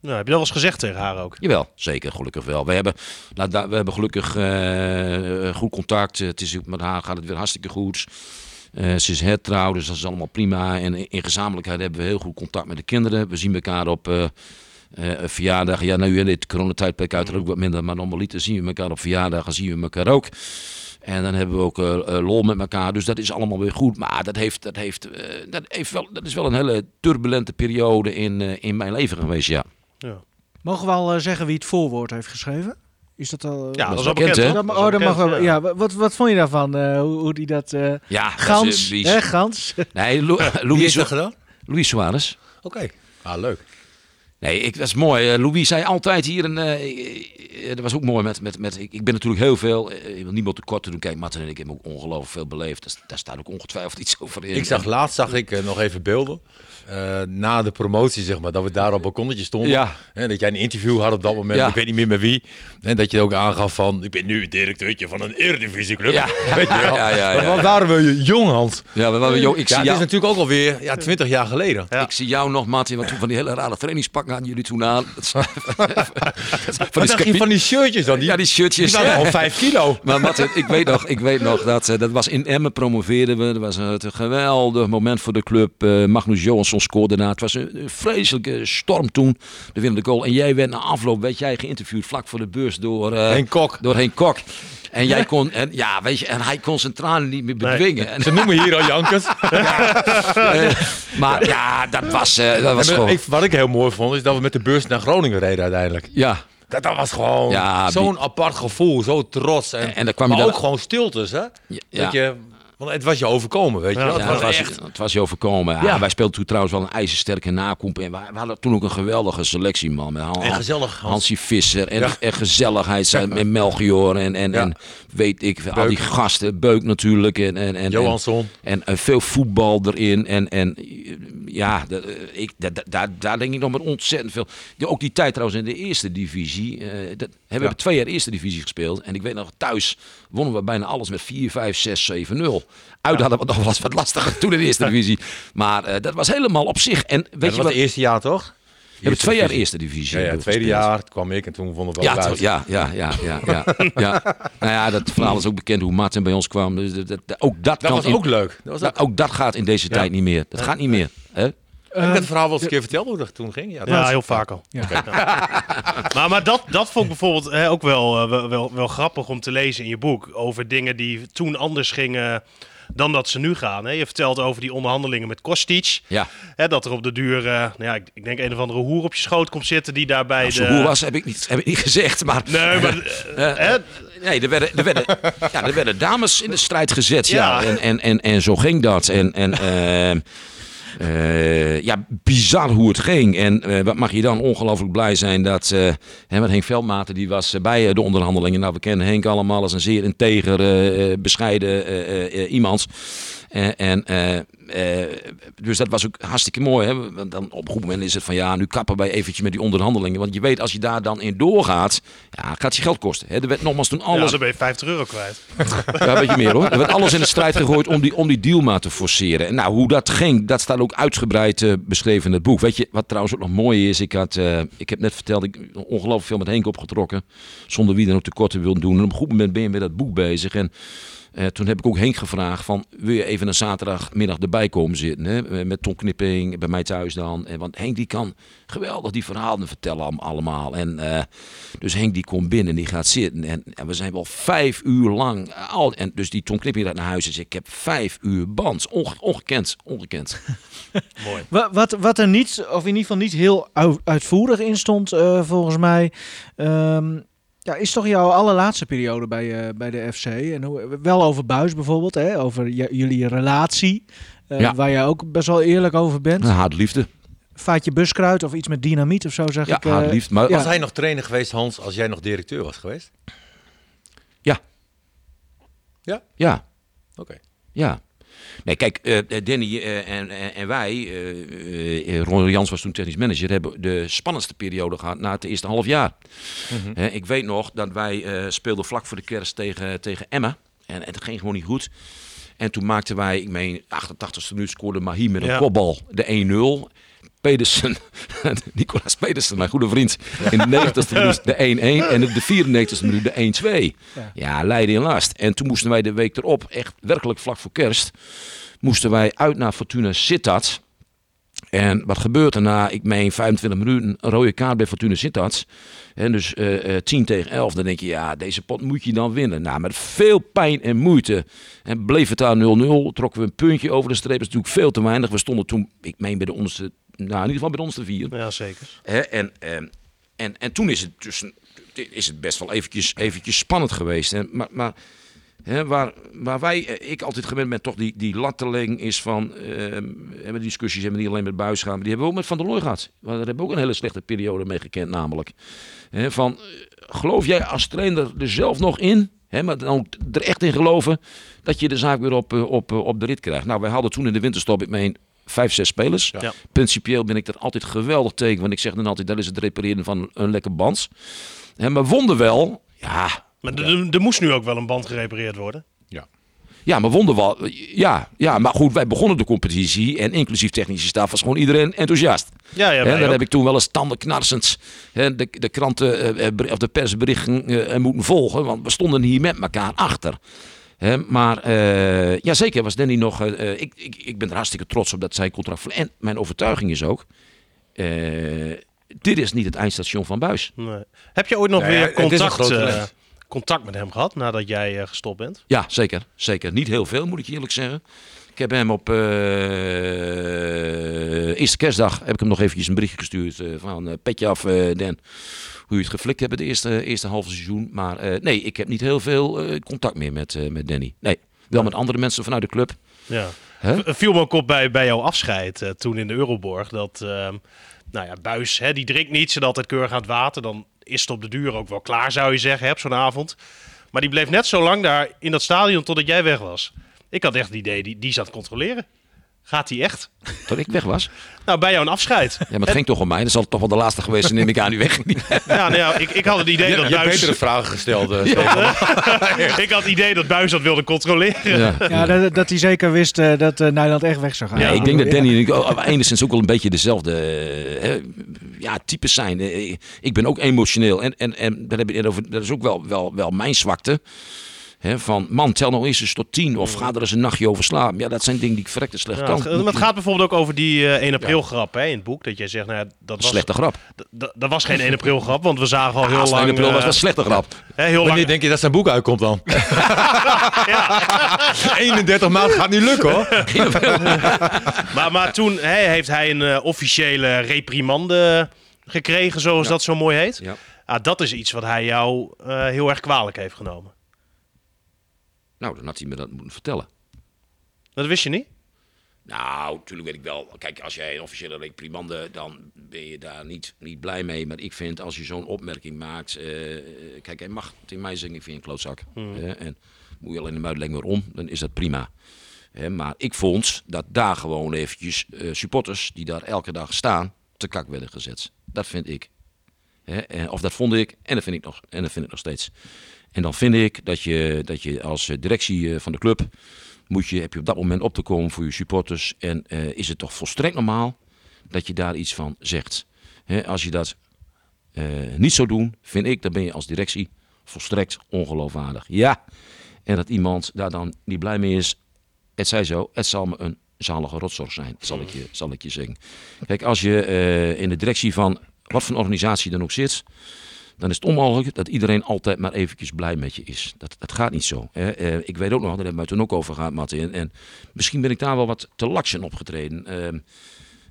Nou, heb je dat wel eens gezegd tegen haar ook? Jawel, zeker, gelukkig wel. We hebben, nou, we hebben gelukkig eh, goed contact. Het is, met haar gaat het weer hartstikke goed. Eh, ze is hertrouwd, dus dat is allemaal prima. En in, gezamenlijkheid hebben we heel goed contact met de kinderen. We zien elkaar op eh eh, verjaardagen. Ja, nu in dit coronatijdperk uiteraard ook wat minder. Maar normaliter zien we elkaar op verjaardagen, zien we elkaar ook. En dan hebben we ook eh, eh, lol met elkaar. Dus dat is allemaal weer goed. Maar dat, heeft, dat, heeft, eh, dat, heeft wel, dat is wel een hele turbulente periode in, eh, in mijn leven geweest, ja. Ja, Mogen we al zeggen wie het voorwoord heeft geschreven? Is dat al... ja dat is al bekend, bekend, hè? dat, oh, dat mag wel. Ja, wat, wat vond je daarvan? eh, hoe, hoe die dat... eh Ja, dat is, Gans, hè, Gans? Nee, Lu- Wie heeft Louis, dat gedaan? Louis Suarez. Oké. Ah, leuk. Nee, ik, dat is mooi. Eh, Louis zei altijd hier, en eh, eh, dat was ook mooi met, met, met ik, ik ben natuurlijk heel veel, ik wil niemand tekort te doen. Kijk, Martin en ik hebben ook ongelooflijk veel beleefd. Dus, daar staat ook ongetwijfeld iets over in. Ik zag laatst zag ik nog even beelden. eh, na de promotie, zeg maar, dat we daar op balkonnetje stonden. Ja. En dat jij een interview had op dat moment, Ja. ik weet niet meer met wie. En dat je ook aangaf van, ik ben nu directeurtje van een Eredivisieclub. Ja. Weet je wel. Ja, ja, ja, Maar waren we jong, Hans? Ja, maar, maar, joh, ik, Ja, zie het jou, is natuurlijk ook alweer ja, 20 jaar geleden. Ja. ik zie jou nog, Martin, want toen van die hele rare trainingspakken hadden jullie toen aan. Van die van die shirtjes dan? Die, ja, die die shirtjes. waren al 5 kilo. Maar Martin, ik weet nog, ik weet nog dat, eh, dat was in Emmen promoveerden we. Dat was een, een geweldig moment voor de club. Eh, Magnus Johansson scoorde na. Het was een, vreselijke storm toen, de winnende goal. En jij werd na afloop, werd jij geïnterviewd vlak voor de bus door... eh, Henk Kok. Door Henk Kok. En jij kon, en, ja, weet je, en hij kon zijn tranen niet meer bedwingen. En, Ze noemen hier al Jankers. eh, maar ja, dat was, eh, dat was En, gewoon... ik- wat ik heel mooi vond, is dat we met de bus naar Groningen reden uiteindelijk. Ja, Dat, dat was gewoon Ja, zo'n apart gevoel, zo trots. En, En- kwam je maar dan- ook gewoon stiltes, hè? ja. Dat je, want het was je overkomen, weet je Ja, wel. Ja, Het het, was echt... het was je overkomen. Ja. Wij speelden toen trouwens wel een ijzersterke nakomp. En we, we hadden toen ook een geweldige selectie, man. Met Han- En gezellig, Hans. Hansie Visser en, gezelligheid met Melchior en, en, en weet ik, al die gasten. Beuk natuurlijk. En, en, en, Johansson. En, en veel voetbal erin. En, en ja, dat, eh, ik, daar, daar denk ik nog met ontzettend veel. Ook die tijd trouwens in de eerste divisie. eh, dat, we hebben twee jaar eerste divisie gespeeld. En ik weet nog, thuis wonnen we bijna alles met 4, 5, 6, 7, 0. Uit hadden we nog wel eens wat lastiger toen in de eerste divisie. Maar eh, dat was helemaal op zich. En weet dat je was wat? het eerste jaar, toch? Hebben twee jaar eerste divisie. Ja, tweede gespeeld. jaar kwam ik en toen vonden we wel Ja, ja, ja, ja, ja, ja, ja. Nou ja, dat verhaal is ook bekend hoe Martin bij ons kwam. Dus dat, dat- ook dat, Dat kan was in- ook leuk. Dat was Nou, ook... ook dat gaat in deze tijd niet meer. Dat gaat niet meer. Hè? Heb ik het verhaal wel eens een keer verteld hoe dat toen ging? Ja, Ja, heel vaak al. Ja. Maar, maar dat, dat vond ik bijvoorbeeld hè, ook wel, eh, wel, wel, wel grappig om te lezen in je boek. Over dingen die toen anders gingen dan dat ze nu gaan. Hè. Je vertelt over die onderhandelingen met Kostic. Ja. Hè, dat er op de duur, eh, nou ja, ik, ik denk een of andere hoer op je schoot komt zitten die daarbij Als de... ze hoe was, heb ik niet, heb ik niet gezegd. Maar, Nee, maar... eh, hè, nee, er werden, er, werden, ja, er werden dames in de strijd gezet. Ja. Ja. En, en, en, en zo ging dat. En, en eh, ja, bizar hoe het ging. En eh, wat mag je dan ongelooflijk blij zijn dat... eh hè, met Henk Veldmaten, die was bij de onderhandelingen. Nou, we kennen Henk allemaal als een zeer integer, bescheiden iemand. Eh, en, eh, eh, dus dat was ook hartstikke mooi. Hè? Want dan op een goed moment is het van ja, nu kappen wij eventjes met die onderhandelingen. Want je weet, als je daar dan in doorgaat, ja, gaat je geld kosten. Hè? Er werd nogmaals toen ja, alles. dan ben je 50 euro kwijt. Ja, weet je meer hoor. Er werd alles in de strijd gegooid om die, om die deal maar te forceren. En nou, hoe dat ging, dat staat ook uitgebreid beschreven in het boek. Weet je, wat trouwens ook nog mooi is, ik, had, ik heb net verteld, ik ongelooflijk veel met Henk opgetrokken. Zonder wie dan ook tekort te willen doen. En op een goed moment ben je met dat boek bezig. En Eh, toen heb ik ook Henk gevraagd van, wil je even een zaterdagmiddag erbij komen zitten? Hè? Met Ton Knipping, bij mij thuis dan. En, want Henk die kan geweldig die verhalen vertellen allemaal. En, eh, dus Henk die komt binnen en die gaat zitten. En, en we zijn wel vijf uur lang. eh, Al, en dus die Ton Knipping gaat naar huis en zegt, ik heb vijf uur band. Onge- ongekend, ongekend. Mooi. Wa- Wat, wat er niet, of in ieder geval niet heel uit- uitvoerig in stond, eh, volgens mij. ehm, ja, is toch jouw allerlaatste periode bij, eh, bij de FC? En hoe, wel over Buis bijvoorbeeld, hè? over jullie relatie. eh, Ja. Waar jij ook best wel eerlijk over bent. Haat liefde. Vaatje buskruid of iets met dynamiet of zo, zeg Ja, ik. eh, haat liefde. Maar ja. Was hij nog trainer geweest, Hans, als jij nog directeur was geweest? ja, Oké. Ja. Nee, kijk, eh, Danny eh, en, en, wij, eh, eh, Ron Jans was toen technisch manager, hebben de spannendste periode gehad na het eerste half jaar. Hè, ik weet nog dat wij eh, speelden vlak voor de kerst tegen, tegen Emma. En, en het ging gewoon niet goed. En toen maakten wij, ik meen, 88e minuut scoorde Mahi met een Ja. kopbal de 1-0. Pedersen, Nicolaas Pedersen, mijn goede vriend, in de 90ste minuut de 1-1 en de 94ste minuut de 1-2. Ja. Leiden in last. En toen moesten wij de week erop, echt werkelijk vlak voor kerst, moesten wij uit naar Fortuna Sittard. En wat gebeurt er na, ik meen 25 minuten, een rode kaart bij Fortuna Sittard. En dus eh, eh, 10 tegen 11, dan denk je, ja, deze pot moet je dan winnen. Nou, met veel pijn en moeite. En bleef het daar 0-0, trokken we een puntje over de streep. Dat is natuurlijk veel te weinig. We stonden toen, ik meen bij de onderste, nou in ieder geval bij de onderste vier. Ja, zeker. Hè, en, ehm, en, en toen is het, dus, is het best wel eventjes, eventjes spannend geweest. Hè. Maar, maar hè, waar, waar wij, eh, ik altijd gewend ben, toch die, die latteling is van... hebben discussies hebben we niet alleen met Buis gaan, maar die hebben we ook met Van der Looy gehad. Daar hebben we ook een hele slechte periode mee gekend namelijk. Hè, van, eh, geloof jij als trainer er zelf nog in... Hè, maar dan er echt in geloven dat je de zaak weer op, eh, op, op de rit krijgt. Nou, wij hadden toen in de winterstop, ik meen, vijf, zes spelers. Ja. Principieel ben ik er altijd geweldig tegen. Want ik zeg dan altijd, dat is het repareren van een lekker band. Hè, maar wonden wel, ja, Maar er- moest nu ook wel een band gerepareerd worden. ja, maar wonden wel, ja, ja, maar goed, wij begonnen de competitie en inclusief technische staf was gewoon iedereen enthousiast. Ja, ja, wij dan ook. heb ik toen wel eens tandenknarsend hè, de, de kranten eh, eh, of de persberichten eh, moeten volgen, want we stonden hier met elkaar achter. Hè, maar eh ja, zeker was Danny nog. eh, eh, ik, ik, ik ben er hartstikke trots op dat zij contract En mijn overtuiging is ook. eh, dit is niet het eindstation van Buis. Nee. Heb je ooit nog Nou ja, weer contact, eh, contact met hem gehad nadat jij gestopt bent? Ja, zeker. Zeker. Niet heel veel, moet ik je eerlijk zeggen. Ik heb hem op eh, eerste kerstdag heb ik hem nog eventjes een berichtje gestuurd eh, van eh, petje af, eh, Dan. Hoe je het geflikt hebt het eerste, eerste halve seizoen. Maar eh, nee, ik heb niet heel veel eh, contact meer met, eh, met Danny. Nee, wel met andere mensen vanuit de club. Ja. Viel me ook op bij, bij jouw afscheid toen in de Euroborg. Dat, ehm, nou ja, Buis, hè, die drinkt niet, zit altijd keurig aan het water. Dan is het op de duur ook wel klaar, zou je zeggen, hè, op zo'n avond. Maar die bleef net zo lang daar in dat stadion totdat jij weg was. Ik had echt het idee, die, die zat controleren. Gaat hij echt? Tot ik weg was. Nou, bij jou een afscheid. Ja, maar het ging toch om mij. Dat zal toch wel de laatste geweest zijn, neem ik aan, die weg. Ja, nou ja, ik, ik had het idee Je, dat je Buis... betere vragen gesteld. eh, ik had het idee dat Buis dat wilde controleren. Ja. Ja, dat, dat hij zeker wist eh, dat eh, Nederland echt weg zou gaan. Ja, ik denk dat Ja. Danny en ik ook enigszins ook wel een beetje dezelfde ja, types zijn. Ik ben ook emotioneel. En, en, en daar heb ik over, dat is ook wel, wel, wel mijn zwakte. Hè, van man, tel nou eens eens tot tien. Of ga er eens een nachtje over slapen. Ja, dat zijn dingen die ik verrekte slecht Ja, kan. het, maar het gaat bijvoorbeeld ook over die eh 1 april grap hè, in het boek. Dat jij zegt, nou ja, dat was, Slechte grap. dat was geen 1 april grap, want we zagen al heel lang... een april was, eh, was een slechte grap. hè, heel Wanneer lang denk je dat zijn boek uitkomt dan? 31 maanden gaat niet lukken hoor. Maar, maar toen hè, heeft hij een eh, officiële reprimande gekregen, zoals dat zo mooi heet. Ja. Ah, dat is iets wat hij jou eh, heel erg kwalijk heeft genomen. Nou, dan had hij me dat moeten vertellen. Dat wist je niet? Nou, natuurlijk weet ik wel. Kijk, als jij een officiële reprimande, dan ben je daar niet, niet blij mee. Maar ik vind, als je zo'n opmerking maakt... eh, kijk, hij mag tegen mij zeggen, ik vind je een klootzak. Hè, en moet je alleen hem uitleggen waarom, dan is dat prima. Maar ik vond dat daar gewoon eventjes eh, supporters die daar elke dag staan, te kak werden gezet. Dat vind ik. Of dat vond ik, en dat vind ik nog, en dat vind ik nog steeds. En dan vind ik dat je, dat je als eh, directie eh, van de club moet je, heb je op dat moment op te komen voor je supporters. En eh, is het toch volstrekt normaal dat je daar iets van zegt. Als je dat niet zou doen, vind ik, dan ben je als directie volstrekt ongeloofwaardig. Ja, En dat iemand daar dan niet blij mee is. Het zij zo, het zal me een zalige rotzorg zijn, zal ik je, zal ik je zeggen. Kijk, als je in de directie van wat voor organisatie dan ook zit, dan is het onmogelijk dat iedereen altijd maar eventjes blij met je is. Dat, dat gaat niet zo. Hè. Eh, ik weet ook nog, daar hebben we het toen ook over gehad, Martin. En, en misschien ben ik daar wel wat te laks in opgetreden. Ehm,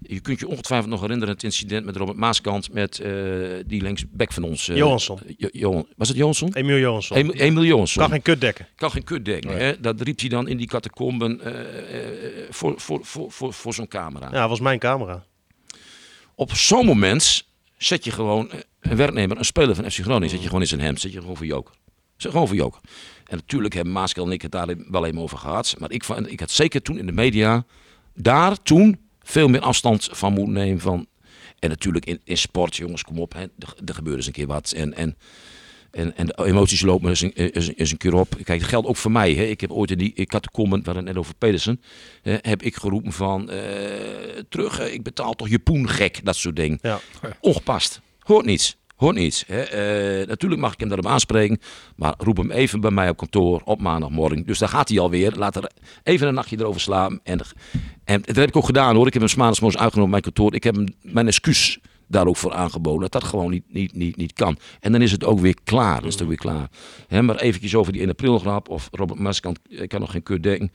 je kunt je ongetwijfeld nog herinneren het incident met Robert Maaskant met eh, die linksback van ons. Johansson. Jo- Johan- was het Johansson? Emiel Johansson. Emil Emil Johansson. Kan geen kut dekken. Kan geen kut denken. Hè? Dat riep hij dan in die catacomben voor, voor, voor, voor, voor zo'n camera. Ja, dat was mijn camera. Op zo'n moment zet je gewoon eh, een werknemer, een speler van FC Groningen, zet je gewoon in zijn hemd, zet je gewoon voor joker. Zet gewoon voor joker. En natuurlijk hebben Maaskel en ik het daar wel even over gehad. Maar ik, ik had zeker toen in de media daar toen veel meer afstand van moeten nemen van... En natuurlijk in, in sport, jongens, kom op. Hè, er, er gebeurt eens een keer wat. En, en, en, en de emoties lopen eens een, eens, een- eens een keer op. Kijk, dat geldt ook voor mij. Hè. Ik heb ooit in die, ik had de comment, we het net over Pedersen. hè, heb ik geroepen van, eh, terug, eh, ik betaal toch je poen gek, dat soort dingen. Ja. Ongepast. Hoort niets. Hoort niets. Hè. Eh, natuurlijk mag ik hem daarop aanspreken. Maar roep hem even bij mij op kantoor op maandagmorgen. Dus daar gaat hij alweer. Laat er even een nachtje erover slaan. En, en dat heb ik ook gedaan hoor. Ik heb hem maandagsmorgens uitgenomen op mijn kantoor. Ik heb hem mijn excuus daar ook voor aangeboden. Dat dat gewoon niet, niet, niet, niet kan. En dan is het ook weer klaar. Dan is het ook weer klaar. Hè, maar eventjes over die 1 april grap. Of Robert Maskant, ik kan nog geen kut denken.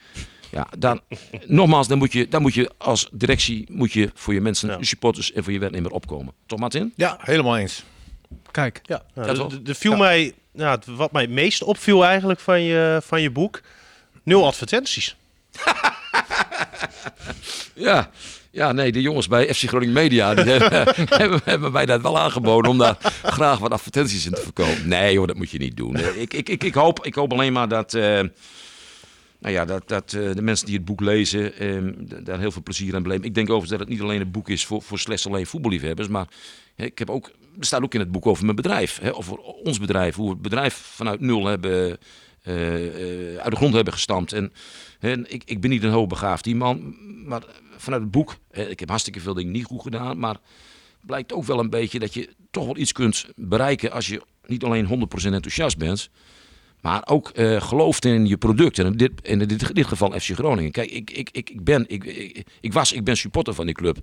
Ja, dan, nogmaals, dan moet, je, dan moet je als directie moet je voor je mensen, Ja. je supporters en voor je werknemer opkomen. Toch Martin? Ja, helemaal eens. Kijk. Ja, Ja, er- er viel mij, ja, het- wat mij het meest opviel eigenlijk van je, van je boek, nul advertenties. Ja. Ja, nee, de jongens bij FC Groningen Media die hebben, hebben, hebben mij dat wel aangeboden om daar graag wat advertenties in te verkopen. Nee hoor, dat moet je niet doen. Ik, ik, ik, ik, hoop, ik hoop alleen maar dat, eh, nou ja, dat, dat eh, de mensen die het boek lezen eh, d- daar heel veel plezier aan beleven. Ik denk overigens dat het niet alleen een boek is voor, voor slechts alleen voetballiefhebbers, maar ik heb ook, er staat ook in het boek over mijn bedrijf, hè, over ons bedrijf, hoe we het bedrijf vanuit nul hebben, eh, uit de grond hebben gestampt. En, ik, ik ben niet een hoogbegaafd iemand, maar vanuit het boek, ik heb hartstikke veel dingen niet goed gedaan, maar blijkt ook wel een beetje dat je toch wel iets kunt bereiken als je niet alleen 100% enthousiast bent, maar ook eh, gelooft in je product. En in dit, in dit, dit geval FC Groningen. Kijk, ik, ik, ik, ik, ben, ik, ik, ik was, ik ben supporter van die club.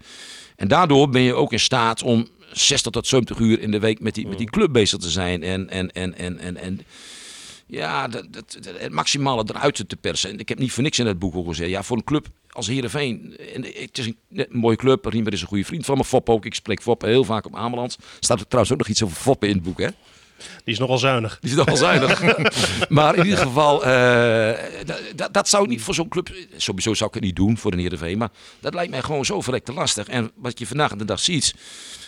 En daardoor ben je ook in staat om 60 tot 70 uur in de week met die, met die club bezig te zijn. En, en, en, en, en, en ja, dat, dat, het maximale eruit te persen. En ik heb niet voor niks in het boek ook gezegd. Ja, voor een club als Heerenveen. En het is een, een mooie club. Riemer is een goede vriend van me. Fop ook. Ik spreek Fop heel vaak op Ameland. Staat er trouwens ook nog iets over Foppen in het boek, hè? Die is nogal zuinig. Die is nogal zuinig. maar in ieder geval, eh, dat- zou niet voor zo'n club... Sowieso zou ik het niet doen voor een Heerenveen. Maar dat lijkt mij gewoon zo verrekte lastig. En wat je vandaag de dag ziet...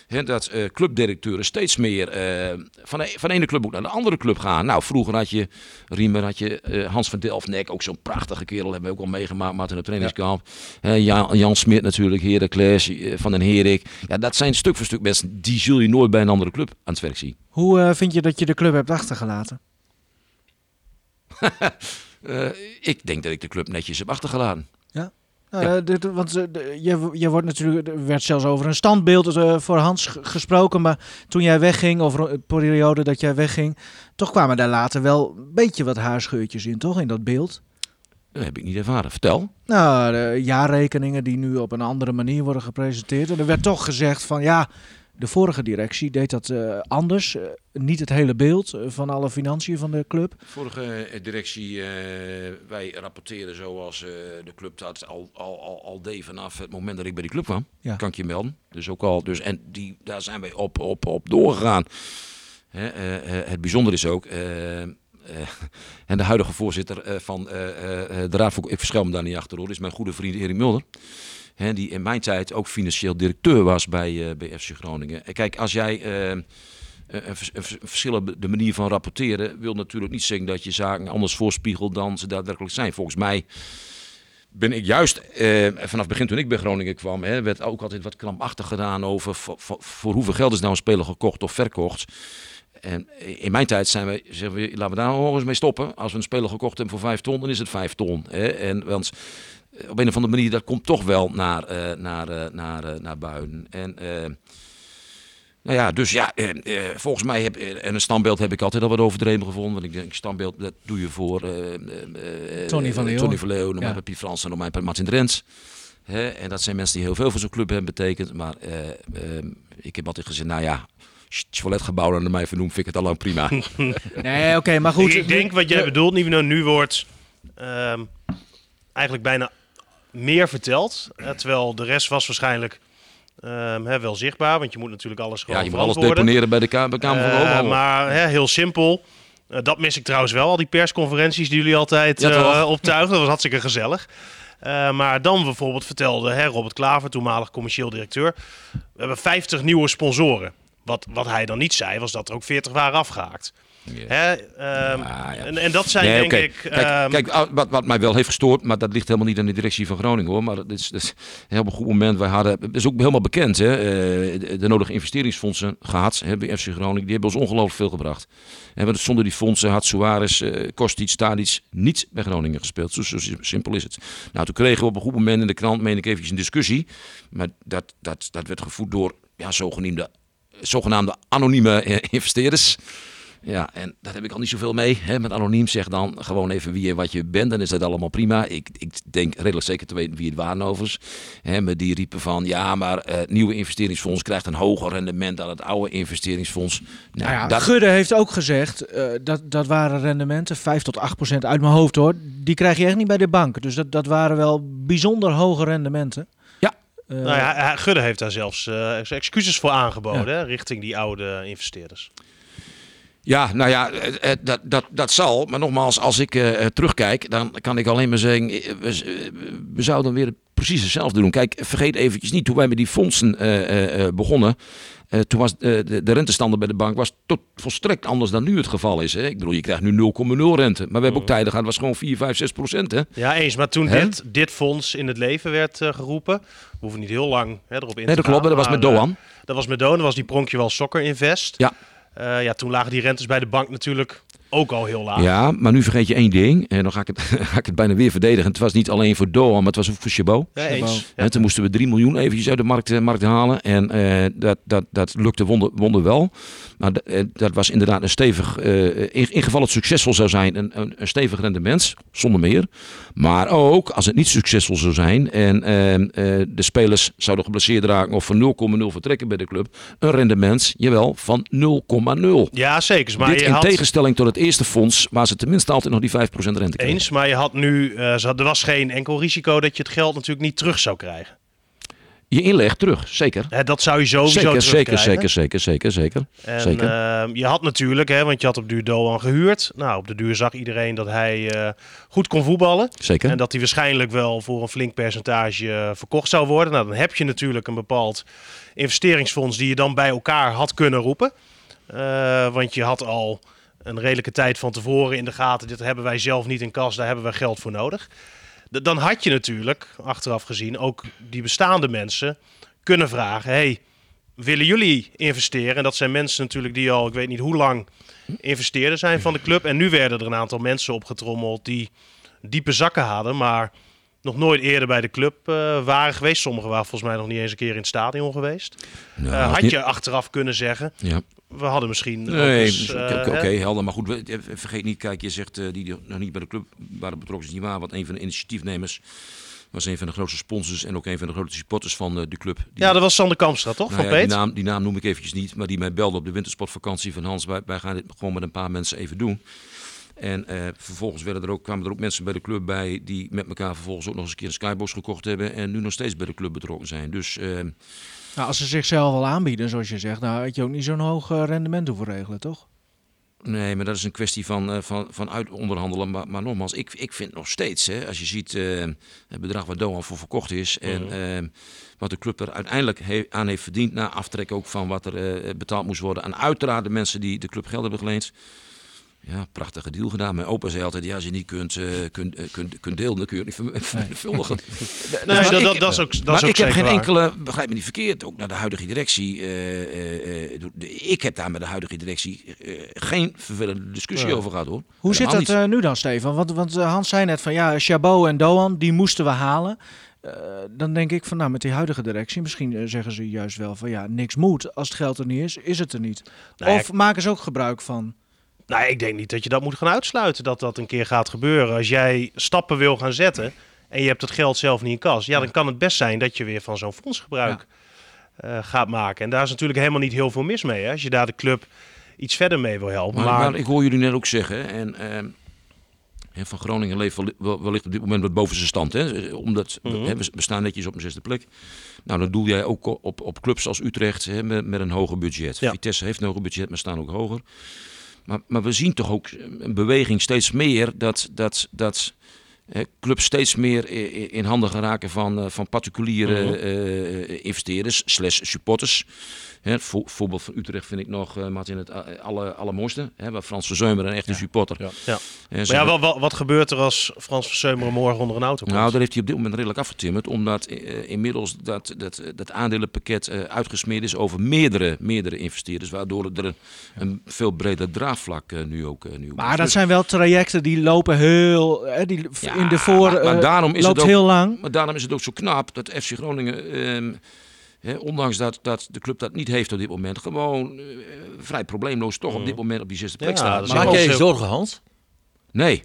Dat eh, clubdirecteuren steeds meer eh, van, de, van de ene club ook naar de andere club gaan. Nou, vroeger had je Riemer, had je eh, Hans van Delfnek, ook zo'n prachtige kerel, hebben we ook al meegemaakt, maar in het trainingskamp. Hè, Jan, Jan Smit natuurlijk, Heracles, Van den Herik. Ja, dat zijn stuk voor stuk mensen, die zul je nooit bij een andere club aan het werk zien. Hoe vind je dat je de club hebt achtergelaten? Ik denk dat ik de club netjes heb achtergelaten. Eh, dit- want de- je, je wordt natuurlijk, er werd zelfs over een standbeeld eh, voor Hans gesproken. Maar toen jij wegging, of een periode dat jij wegging, toch kwamen daar later wel een beetje wat haarscheurtjes in, toch? In dat beeld. Dat heb ik niet ervaren. Vertel. Nou, de jaarrekeningen die nu op een andere manier worden gepresenteerd. En er werd toch gezegd van ja, de vorige directie deed dat eh, anders. Eh, niet het hele beeld eh, van alle financiën van de club. Vorige eh, directie, wij rapporteren zoals de club dat al, al, al, al deed vanaf het moment dat ik bij die club kwam. Ja. Kan ik je melden. Dus ook al, dus, en die, daar zijn wij op, op, op doorgegaan. Hè, het bijzondere is ook, en de huidige voorzitter van eh, de Raad voor, ik verschuil me daar niet achter hoor, is mijn goede vriend Erik Mulder. Hè, die in mijn tijd ook financieel directeur was bij, eh, bij FC Groningen. En kijk, als jij eh, een, vers- een vers- verschillende manier van rapporteren wil natuurlijk niet zeggen dat je zaken anders voorspiegelt dan ze daadwerkelijk zijn. Volgens mij ben ik juist eh, vanaf het begin toen ik bij Groningen kwam, hè, werd ook altijd wat krampachtig gedaan over voor, hoeveel geld is nou een speler gekocht of verkocht. En in mijn tijd zijn we, zeggen we, laten we daar nog eens mee stoppen. Als we een speler gekocht hebben voor vijf ton, dan is het vijf ton. Hè? En, want op een of andere manier, dat komt toch wel naar, eh, naar, eh, naar, eh, naar buiten. En eh, Nou ja, dus ja, eh, eh, volgens mij heb eh, en een standbeeld heb ik altijd al wat overdreven gevonden. Want ik denk, standbeeld, dat doe je voor eh, eh, eh, Tony van Leeuwen. Tony van Leeuwen, Ja. Piet Frans en bij Martin Drents. Hè, en dat zijn mensen die heel veel voor zo'n club hebben betekend. Maar eh, eh, ik heb altijd gezegd, nou ja, toiletgebouw naar mij vernoemt, vind ik het al lang prima. Nee, oké, maar goed. ik, ik denk wat jij bedoelt, Nivino, nu wordt ehm, eigenlijk bijna meer verteld. Eh, terwijl de rest was waarschijnlijk ehm, wel zichtbaar. Want je moet natuurlijk alles gewoon ja, je moet alles deponeren bij de Kamer van Eh, maar heel simpel. Eh, dat mis ik trouwens wel, al die persconferenties die jullie altijd Ja, optuigen. Dat was hartstikke gezellig. Maar dan bijvoorbeeld vertelde Robert Klaver, toenmalig commercieel directeur... we hebben 50 nieuwe sponsoren. Wat, wat hij dan niet zei, was dat er ook 40 waren afgehaakt. Hè, ehm, ja. En, en dat zijn Nee, denk ik... Kijk, ehm, kijk wat, wat mij wel heeft gestoord, maar dat ligt helemaal niet aan de directie van Groningen hoor. Maar dat is, dat is een heel goed moment. Wij hadden, het is ook helemaal bekend, hè, eh, de, de nodige investeringsfondsen gehad hè, bij FC Groningen. Die hebben ons ongelooflijk veel gebracht. En want zonder die fondsen had Suarez, eh Kostic, Stadic niet bij Groningen gespeeld. Zo, zo simpel is het. Nou, toen kregen we op een goed moment in de krant, meen ik eventjes een discussie. Maar dat, dat, dat werd gevoed door ja, zogenaamde, zogenaamde anonieme eh, investeerders. Ja, en daar heb ik al niet zoveel mee. Hè. Met anoniem zeg dan gewoon even wie en wat je bent. Dan is dat allemaal prima. Ik, ik denk redelijk zeker te weten wie het waren overigens. Hè, maar die riepen van ja, maar eh, het nieuwe investeringsfonds krijgt een hoger rendement dan het oude investeringsfonds. Nou, Nou ja, dat, Gudde heeft ook gezegd, eh, dat, dat waren rendementen, 5 tot 8 procent uit mijn hoofd hoor. Die krijg je echt niet bij de bank. Dus dat, dat waren wel bijzonder hoge rendementen. Ja. Eh, nou ja, Gudde heeft daar zelfs eh, excuses voor aangeboden hè, richting die oude investeerders. Ja, nou ja, eh, eh, dat, dat, dat zal. Maar nogmaals, als ik eh, terugkijk, dan kan ik alleen maar zeggen, we, we zouden weer precies hetzelfde doen. Kijk, vergeet eventjes niet, toen wij met die fondsen begonnen, toen was de, de rentestander bij de bank was tot volstrekt anders dan nu het geval is. Hè? Ik bedoel, je krijgt nu 0,0 rente. Maar we hebben ook tijden gehad, het was gewoon 4, 5, 6 procent. Hè? Ja, eens. Maar toen dit, dit fonds in het leven werd geroepen, we hoeven niet heel lang hè, erop in Nee, te dat klopt. gaan, Dat was met Doan. dat was met Doan, dat was die Pronkjewel Soccer Invest. Ja. Eh, ja, toen lagen die rentes bij de bank natuurlijk ook al heel laag. Ja, maar nu vergeet je één ding. En dan ga ik het, ga ik het bijna weer verdedigen. Het was niet alleen voor Doan, maar het was ook voor Chabot. Ja, eens. En toen moesten we 3 miljoen eventjes uit de markt, eh, markt halen. En eh, dat, dat, dat lukte wonder, wonder wel. Maar eh, dat was inderdaad een stevig, eh, in, in geval het succesvol zou zijn, een, een, een stevig rendement, zonder meer. Maar ook als het niet succesvol zou zijn en eh, eh, de spelers zouden geblesseerd raken of van 0,0 vertrekken bij de club, een rendement, jawel, van 0,0. Ja, zeker. Maar Dit je in had... tegenstelling tot het eerste fonds, waar ze tenminste altijd nog die 5% rente kregen. Eens, maar je had nu, eh, ze had- er was geen enkel risico dat je het geld natuurlijk niet terug zou krijgen. Je inleg terug, zeker. Hè, dat zou je sowieso Zeker, zeker, terugkrijgen. zeker, zeker, zeker, zeker. En zeker. ehm, je had natuurlijk, hè, want je had op duur Doan gehuurd. Nou, op de duur zag iedereen dat hij eh, goed kon voetballen. Zeker. En dat hij waarschijnlijk wel voor een flink percentage eh, verkocht zou worden. Nou, dan heb je natuurlijk een bepaald investeringsfonds die je dan bij elkaar had kunnen roepen. Eh, want je had al een redelijke tijd van tevoren in de gaten. Dit hebben wij zelf niet in kas, daar hebben wij geld voor nodig. Dan had je natuurlijk, achteraf gezien, ook die bestaande mensen kunnen vragen. Hey, willen jullie investeren? En dat zijn mensen natuurlijk die al, ik weet niet hoe lang, investeerder zijn van de club. En nu werden er een aantal mensen opgetrommeld die diepe zakken hadden, maar nog nooit eerder bij de club eh, waren geweest. Sommigen waren volgens mij nog niet eens een keer in het stadion geweest. Nou, Eh, had niet- je achteraf kunnen zeggen, Ja. We hadden misschien... Nee, eh, oké, helder. Maar goed, eh, vergeet niet, kijk, je zegt eh, die nog niet bij de club waren betrokken, is niet waar. Want een van de initiatiefnemers was een van de grootste sponsors en ook een van de grootste supporters van de club. Die, Ja, dat was Sander Kamstra, toch? nou van ja, die, naam, die naam noem ik eventjes niet, maar die mij belde op de wintersportvakantie van Hans. Wij, wij gaan dit gewoon met een paar mensen even doen. En vervolgens werden er ook, kwamen er ook mensen bij de club bij die met elkaar vervolgens ook nog eens een keer een skybox gekocht hebben en nu nog steeds bij de club betrokken zijn. Dus eh, nou, als ze zichzelf al aanbieden, zoals je zegt, nou had je ook niet zo'n hoog eh, rendement hoeven regelen, toch? Nee, maar dat is een kwestie van, eh, van, van uitonderhandelen. Maar, maar nogmaals, ik, ik vind nog steeds, hè, als je ziet eh, het bedrag waar Doan voor verkocht is en eh, wat de club er uiteindelijk he- aan heeft verdiend, na aftrek ook van wat er betaald moest worden. En uiteraard de mensen die de club geld hebben geleend. Ja, prachtige deal gedaan. Mijn opa zei altijd, ja, als je niet kunt, eh, kunt, eh, kunt, kunt delen, dan kun je het niet ver- vermenigvuldigen. Nee, maar dat, ik- dat, is ook, dat maar is ook ik heb geen waar. enkele, begrijp me niet verkeerd, ook naar de huidige directie. eh, ik heb daar met de huidige directie geen vervelende discussie over gehad hoor. Hoe zit dat nu dan, Stefan? Want, want Hans zei net van ja, Chabot en Doan, die moesten we halen. dan denk ik van nou, met die huidige directie, misschien zeggen ze juist wel van ja, niks moet. Als het geld er niet is, is het er niet. Nou ja, of maken ze ook gebruik van? Nou, ik denk niet dat je dat moet gaan uitsluiten, dat dat een keer gaat gebeuren. Als jij stappen wil gaan zetten en je hebt het geld zelf niet in kas, ja, dan kan het best zijn dat je weer van zo'n fonds gebruik eh, gaat maken. En daar is natuurlijk helemaal niet heel veel mis mee, hè, als je daar de club iets verder mee wil helpen. Maar, Maar, maar ik hoor jullie net ook zeggen, en ehm, Van Groningen leeft wel- wel- wellicht op dit moment wat boven zijn stand. Hè? Omdat we- Mhm. hè, we, we staan netjes op een zesde plek. Nou, dan doe jij ook op, op clubs als Utrecht hè, met, met een hoger budget. Ja. Vitesse heeft een hoger budget, maar staan ook hoger. Maar, maar we zien toch ook een beweging steeds meer dat, dat, dat clubs steeds meer in handen geraken van, eh, van particuliere Mhm. eh, investeerders slash supporters. Hè, vo- voorbeeld van Utrecht vind ik nog, eh Martin, het alle, allermooiste. Hè, waar Frans Verzeumer een echte supporter. Ja. Ja. Maar ja, wat, wat, wat gebeurt er als Frans Verseumeren morgen onder een auto komt? nou, daar heeft hij op dit moment redelijk afgetimmerd. Omdat eh, inmiddels dat, dat, dat aandelenpakket eh, uitgesmeerd is over meerdere, meerdere investeerders. Waardoor er een, een veel breder draagvlak eh, nu ook, eh, nu Maar dat Dus- zijn wel trajecten die lopen heel, hè, die Ja, in de voor maar- maar eh, daarom is loopt het ook- heel lang. Maar daarom is het ook zo knap dat FC Groningen, ehm, hè, ondanks dat, dat de club dat niet heeft op dit moment, gewoon eh, vrij probleemloos toch op dit moment op die zesde plek Ja, staat. Maak jij je zorgen, Hans? nee,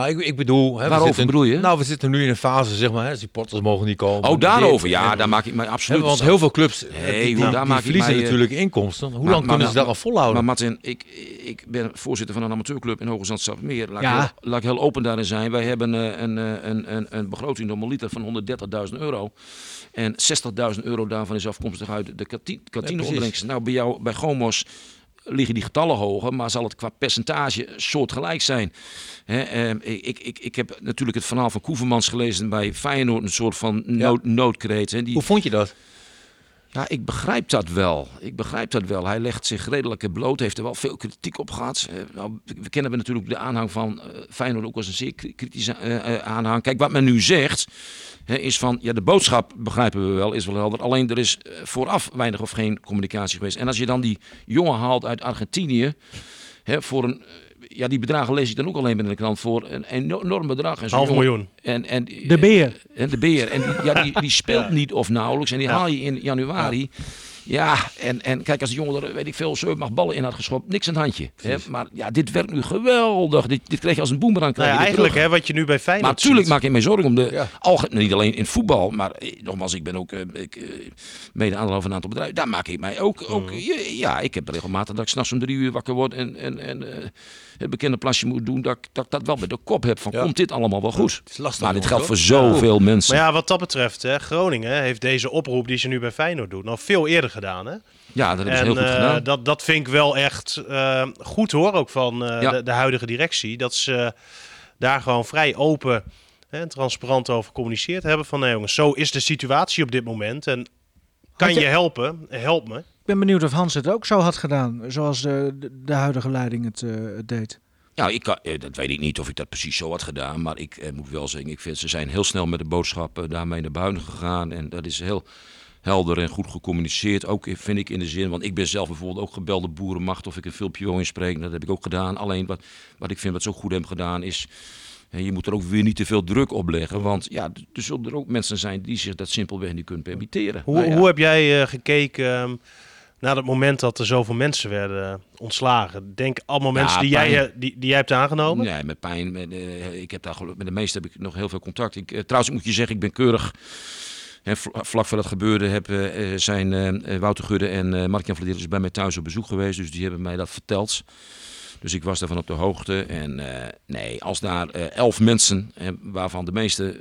Nou, ik, ik bedoel... Hè, we Waarover zitten- bedoel je? Nou, we zitten nu in een fase, zeg maar, hè, supporters mogen niet komen. oh daarover, Dit- ja, en- daar maak ik mij Hè, absoluut... want heel veel clubs eh, Nee, die, joh, die- daar die maak ik verliezen mij, eh, natuurlijk inkomsten. Hoe maar- lang kunnen maar- ze dat al volhouden? Maar Martin, ik, ik ben voorzitter van een amateurclub in Hoge Zand-Meer. Laat, Ja. ik heel- laat ik heel open daarin zijn. Wij hebben eh, een, eh, een, een, een begroting normaliter van 130.000 euro. En 60.000 euro daarvan is afkomstig uit de kanti- kantineopbrengsten. nou, bij jou, bij Gomos liggen die getallen hoger, maar zal het qua percentage soortgelijk zijn. Ehm, ik, ik, ik heb natuurlijk het verhaal van Koevermans gelezen bij Feyenoord, een soort van nood, noodkreet. Hè, die, Hoe vond je dat? Ja, ik begrijp dat wel. Ik begrijp dat wel. Hij legt zich redelijk bloot. Heeft er wel veel kritiek op gehad. Eh, nou, we kennen natuurlijk de aanhang van eh Feyenoord ook als een zeer kri- kritische eh, aanhang. Kijk, wat men nu zegt, is van... Ja, de boodschap begrijpen we wel, is wel helder. Alleen er is vooraf weinig of geen communicatie geweest. En als je dan die jongen haalt uit Argentinië... Voor een... Ja, die bedragen lees ik dan ook alleen maar in de krant voor een eno- enorm bedrag. En Half jongen- miljoen. En, en, De beer. en de beer. En die, ja, die, die speelt niet of nauwelijks. En die Ja. haal je in januari. Ja, en, en kijk, als de jongen er, weet ik veel, zeven mag ballen in had geschopt, niks aan het handje. Hè? Maar ja, dit werkt nu geweldig. Dit, dit krijg je als een boemerang. Nou ja, eigenlijk hè, wat je nu bij Feyenoord Maar natuurlijk maak ik me zorgen om de Ja. algemeen, niet alleen in voetbal, maar eh, nogmaals, ik ben ook eh, ik, eh, mede aandeelhouder van een aantal bedrijven. Daar maak ik mij ook, ook Mm. ja, ja, ik heb regelmatig dat ik s'nachts om drie uur wakker word en, en, en het bekende plasje moet doen, dat, ik- dat ik dat wel bij de kop heb van, Ja. komt dit allemaal wel goed? Het is lastig, Maar dit geldt voor zoveel mensen. Maar ja, wat dat betreft, hè, Groningen heeft deze oproep die ze nu bij Feyenoord doen, al veel eerder gedaan. Hè? Ja, dat hebben ze heel goed eh, gedaan. dat, dat vind ik wel echt eh, goed hoor, ook van eh, Ja. de, de huidige directie. Dat ze daar gewoon vrij open hè, en transparant over gecommuniceerd hebben. Van nee jongens, zo is de situatie op dit moment. En kan je- je helpen? Help me. Ik ben benieuwd of Hans het ook zo had gedaan, zoals de, de, de huidige leiding het, eh, deed. Ja, ik kan, dat weet ik niet of ik dat precies zo had gedaan. Maar ik eh, moet wel zeggen, ik vind ze zijn heel snel met de boodschap eh, daarmee naar buiten gegaan. En dat is heel helder en goed gecommuniceerd. Ook vind ik in de zin, want ik ben zelf bijvoorbeeld ook gebelde boerenmacht of ik een filmpje wil inspreken. Dat heb ik ook gedaan. Alleen wat, wat ik vind wat ze ook goed hebben gedaan is... Je moet er ook weer niet te veel druk op leggen. Want ja, er zullen er ook mensen zijn die zich dat simpelweg niet kunnen permitteren. Hoe, Nou ja. hoe heb jij eh, gekeken ehm, naar het moment dat er zoveel mensen werden ontslagen? Denk allemaal Ja, mensen die, jij, pijn. eh, die, die jij hebt aangenomen? Nee, met pijn. Met, eh, ik heb daar geluk, met de meeste heb ik nog heel veel contact. Ik, trouwens, ik moet je zeggen, ik ben keurig. Vlak voor dat gebeurde heb, eh, eh, zijn eh, Wouter Gudde en eh Mark-Jan Vladimir bij mij thuis op bezoek geweest. Dus die hebben mij dat verteld. Dus ik was daarvan op de hoogte. En nee, als daar elf mensen, waarvan de meeste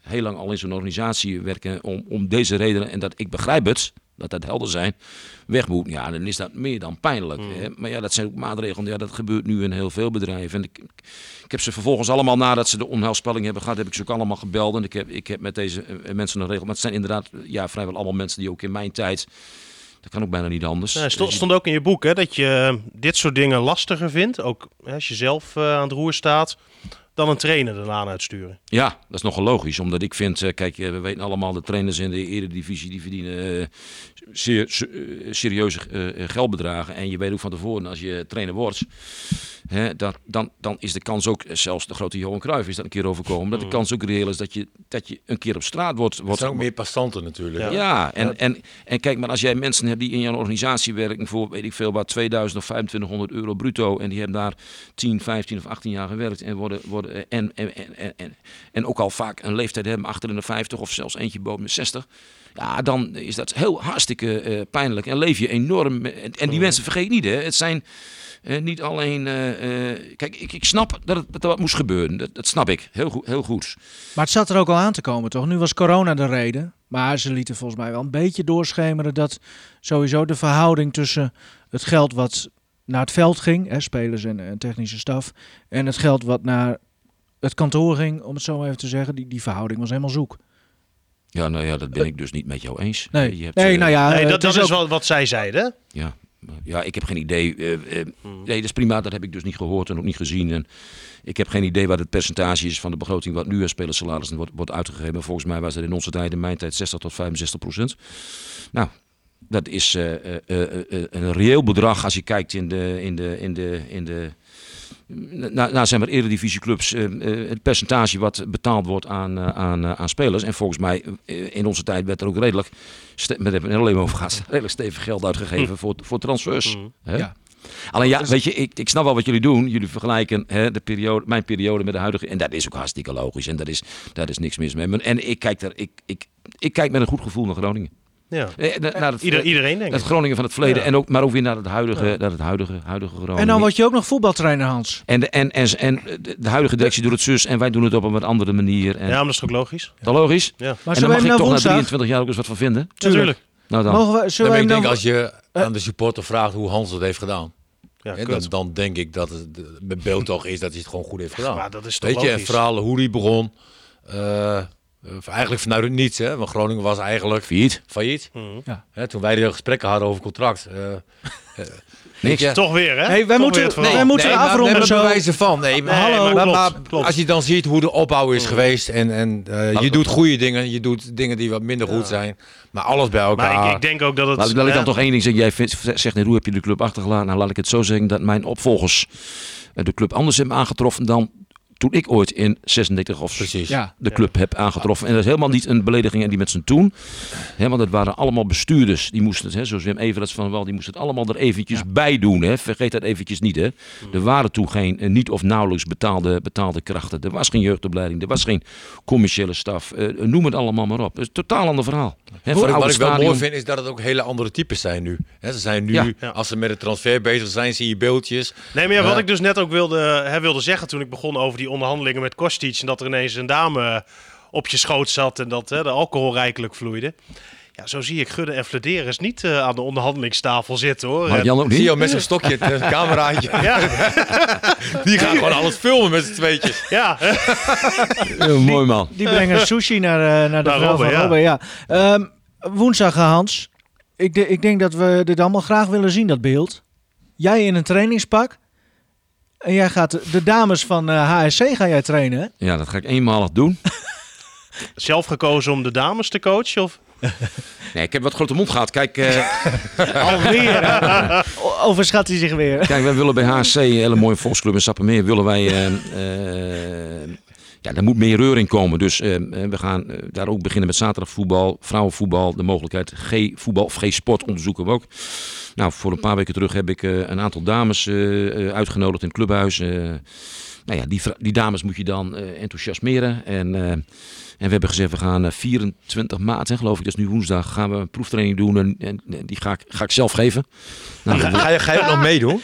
heel lang al in zo'n organisatie werken om, om deze redenen, en dat ik begrijp het, dat dat helder zijn, weg moet, ja, dan is dat meer dan pijnlijk. Hè? Maar ja, dat zijn ook maatregelen. Ja, dat gebeurt nu in heel veel bedrijven. En ik, ik heb ze vervolgens allemaal, nadat ze de onheilspelling hebben gehad, heb ik ze ook allemaal gebeld. En ik heb, ik heb met deze eh, mensen een regel. Maar het zijn inderdaad ja, vrijwel allemaal mensen die ook in mijn tijd. Dat kan ook bijna niet anders. Nee, stond, Dus stond ook in je boek hè, dat je eh, dit soort dingen lastiger vindt, ook hè, als je zelf eh, aan het roer staat, dan een trainer de laan uitsturen. Ja, dat is nogal logisch. Omdat ik vind, eh, kijk, eh, we weten allemaal, de trainers in de eredivisie, die verdienen eh, zeer se- eh, serieuze geldbedragen. En je weet ook van tevoren, als je trainer wordt, Hè, dat, dan, dan is de kans ook, zelfs de grote Johan Cruijff is dat een keer overkomen, dat de kans ook reëel is dat je, dat je een keer op straat wordt. Het wordt zijn ook meer passanten natuurlijk. ja, en, En, en kijk, maar als jij mensen hebt die in jouw organisatie werken voor, weet ik veel, wat 2000 of 2500 euro bruto. En die hebben daar 10, 15 of 18 jaar gewerkt. En, worden, worden, en, en, en, en, en, en ook al vaak een leeftijd hebben achter in de 50 of zelfs eentje boven de 60. Ja, dan is dat heel hartstikke eh, pijnlijk. En leef je enorm. En, en die mensen vergeet niet, hè. Het zijn eh, niet alleen... eh, kijk, ik, ik snap dat, het, dat er wat moest gebeuren. Dat, dat snap ik. Heel goed. Heel goed. Maar het zat er ook al aan te komen, toch? Nu was corona de reden. Maar ze lieten volgens mij wel een beetje doorschemeren dat sowieso de verhouding tussen het geld wat naar het veld ging, hè, spelers en, en technische staf, en het geld wat naar het kantoor ging, om het zo maar even te zeggen, die, die verhouding was helemaal zoek. Ja, nou ja, dat ben ik dus niet met jou eens. Nee, Je hebt, nee eh, nou ja, Nee, eh, dat, is ook- wel wat zij zeiden. Ja, ja, ik heb geen idee. eh, eh, Nee, dat is prima. Dat heb ik dus niet gehoord en ook niet gezien. En ik heb geen idee wat het percentage is van de begroting wat nu aan spelersalarissen wordt, wordt uitgegeven. Volgens mij was dat in onze tijd, in mijn tijd, 60 tot 65 procent. Nou, dat is eh, eh, eh, eh, een reëel bedrag als je kijkt in de, in de, in de, in de nou, nou zijn maar eredivisieclubs eh, eh, het percentage wat betaald wordt aan, eh, aan, aan spelers. En volgens mij in onze tijd werd er ook redelijk, met hebben we het alleen over gehad, redelijk stevig geld uitgegeven voor, voor transfers. Hè? Ja. Alleen ja, weet je, ik, ik snap wel wat jullie doen. Jullie vergelijken hè, de periode, mijn periode met de huidige. En dat is ook hartstikke logisch. En daar is, daar is niks mis mee. En ik kijk, daar, ik, ik, ik kijk met een goed gevoel naar Groningen. Ja. Eh, na- naar het, Ieder, iedereen denk het. Groningen van het verleden. Ja. En ook, maar ook weer naar het huidige, naar het huidige, huidige Groningen. En dan word je ook nog voetbaltrainer, Hans. En, de, en, en, en de, de huidige directie doet het zus en wij doen het op een wat andere manier. En, Ja, maar dat is toch logisch? Is dat logisch? Ja, Maar en we mag ik nou toch na woensdag? 23 jaar ook eens wat van vinden. natuurlijk. Nou dan. Mogen we, zullen we ik denk nou... als je aan de supporter vraagt hoe Hans het heeft gedaan. Ja, dan, dan denk ik dat het beeld toch is dat hij het gewoon goed heeft gedaan. Maar dat is toch Weet je, en verhalen hoe die begon. eh, eh, eigenlijk vanuit het niets, hè? Want Groningen was eigenlijk Failliet. failliet. Mhm. Ja. Hè, toen wij de gesprekken hadden over contract. eh, eh, Niks. Toch weer, hè? Wij Toch moeten- weer verhaal. wij moeten nee, afronden nee, maar zo. bewijzen van. Nee, maar, Nee, hallo, maar maar, klopt, klopt. als je dan ziet hoe de opbouw is geweest en, en eh, je doet goede dingen, je doet dingen die wat minder goed zijn, maar alles bij elkaar. Maar ik, ik denk ook dat het... Laat, ik- laat ik dan toch één ding zeggen. Jij vindt- zegt hoe heb je de club achtergelaten? Nou, laat ik het zo zeggen dat mijn opvolgers eh, de club anders hebben aangetroffen dan toen ik ooit in 36 of Precies. Ja. de club heb aangetroffen. En dat is helemaal niet een belediging aan die met z'n toen. Hè, want het waren allemaal bestuurders. Die moesten het, hè, zoals Wim Everets van wel, die moesten het allemaal er eventjes bij doen. Hè. Vergeet dat eventjes niet. Hè. Er waren toen geen eh, niet of nauwelijks betaalde, betaalde krachten. Er was geen jeugdopleiding. Er was geen commerciële staf. Eh, noem het allemaal maar op. Het is een totaal ander verhaal. Hè, Wat, voor wat ik wel mooi vind is dat het ook hele andere types zijn nu. Hè, ze zijn nu, Ja. Als ze met de transfer bezig zijn, zie je beeldjes. Nee, maar ja, wat ik dus net ook wilde, hè, wilde zeggen toen ik begon over die onderhandelingen met Kostic... en dat er ineens een dame op je schoot zat en dat hè, de alcohol rijkelijk vloeide. Ja, zo zie ik Gudde en Flederis niet eh, aan de onderhandelingstafel zitten, hoor. Maar Jan ook niet? met zo'n stokje, het eh, cameraatje. ja, Die gaan gewoon alles filmen met z'n tweetjes. ja, mooi man. Die brengen sushi naar, eh, naar de Naar vrouw Robben, van ja. Robben, ja. Ehm, woensdag, eh, Hans. Ik, de- ik denk dat we dit allemaal graag willen zien, dat beeld. Jij in een trainingspak. En jij gaat de, dames van eh, HSC ga jij trainen, hè? Ja, dat ga ik eenmalig doen. zelf gekozen om de dames te coachen? Of? Nee, ik heb wat grote mond gehad. Kijk, eh, Alweer. hè? Overschat hij zich weer. Kijk, wij willen bij HSC, een hele mooie volksclub in Sappemeer, willen wij... eh, eh, ja, er moet meer reur in komen. Dus eh, eh, we gaan eh, daar ook beginnen met zaterdagvoetbal, vrouwenvoetbal, de mogelijkheid G-voetbal of G-sport onderzoeken we ook. Nou, voor een paar weken terug heb ik eh, een aantal dames eh, eh, uitgenodigd in het clubhuis. Eh, nou ja, die, die dames moet je dan eh, enthousiasmeren. En, eh, en we hebben gezegd, we gaan eh, 24 maart, hè, geloof ik, dat is nu woensdag, gaan we een proeftraining doen. En, en, en die ga ik, ga ik zelf geven. Nou, Ga, ga je, ga je ook nog meedoen?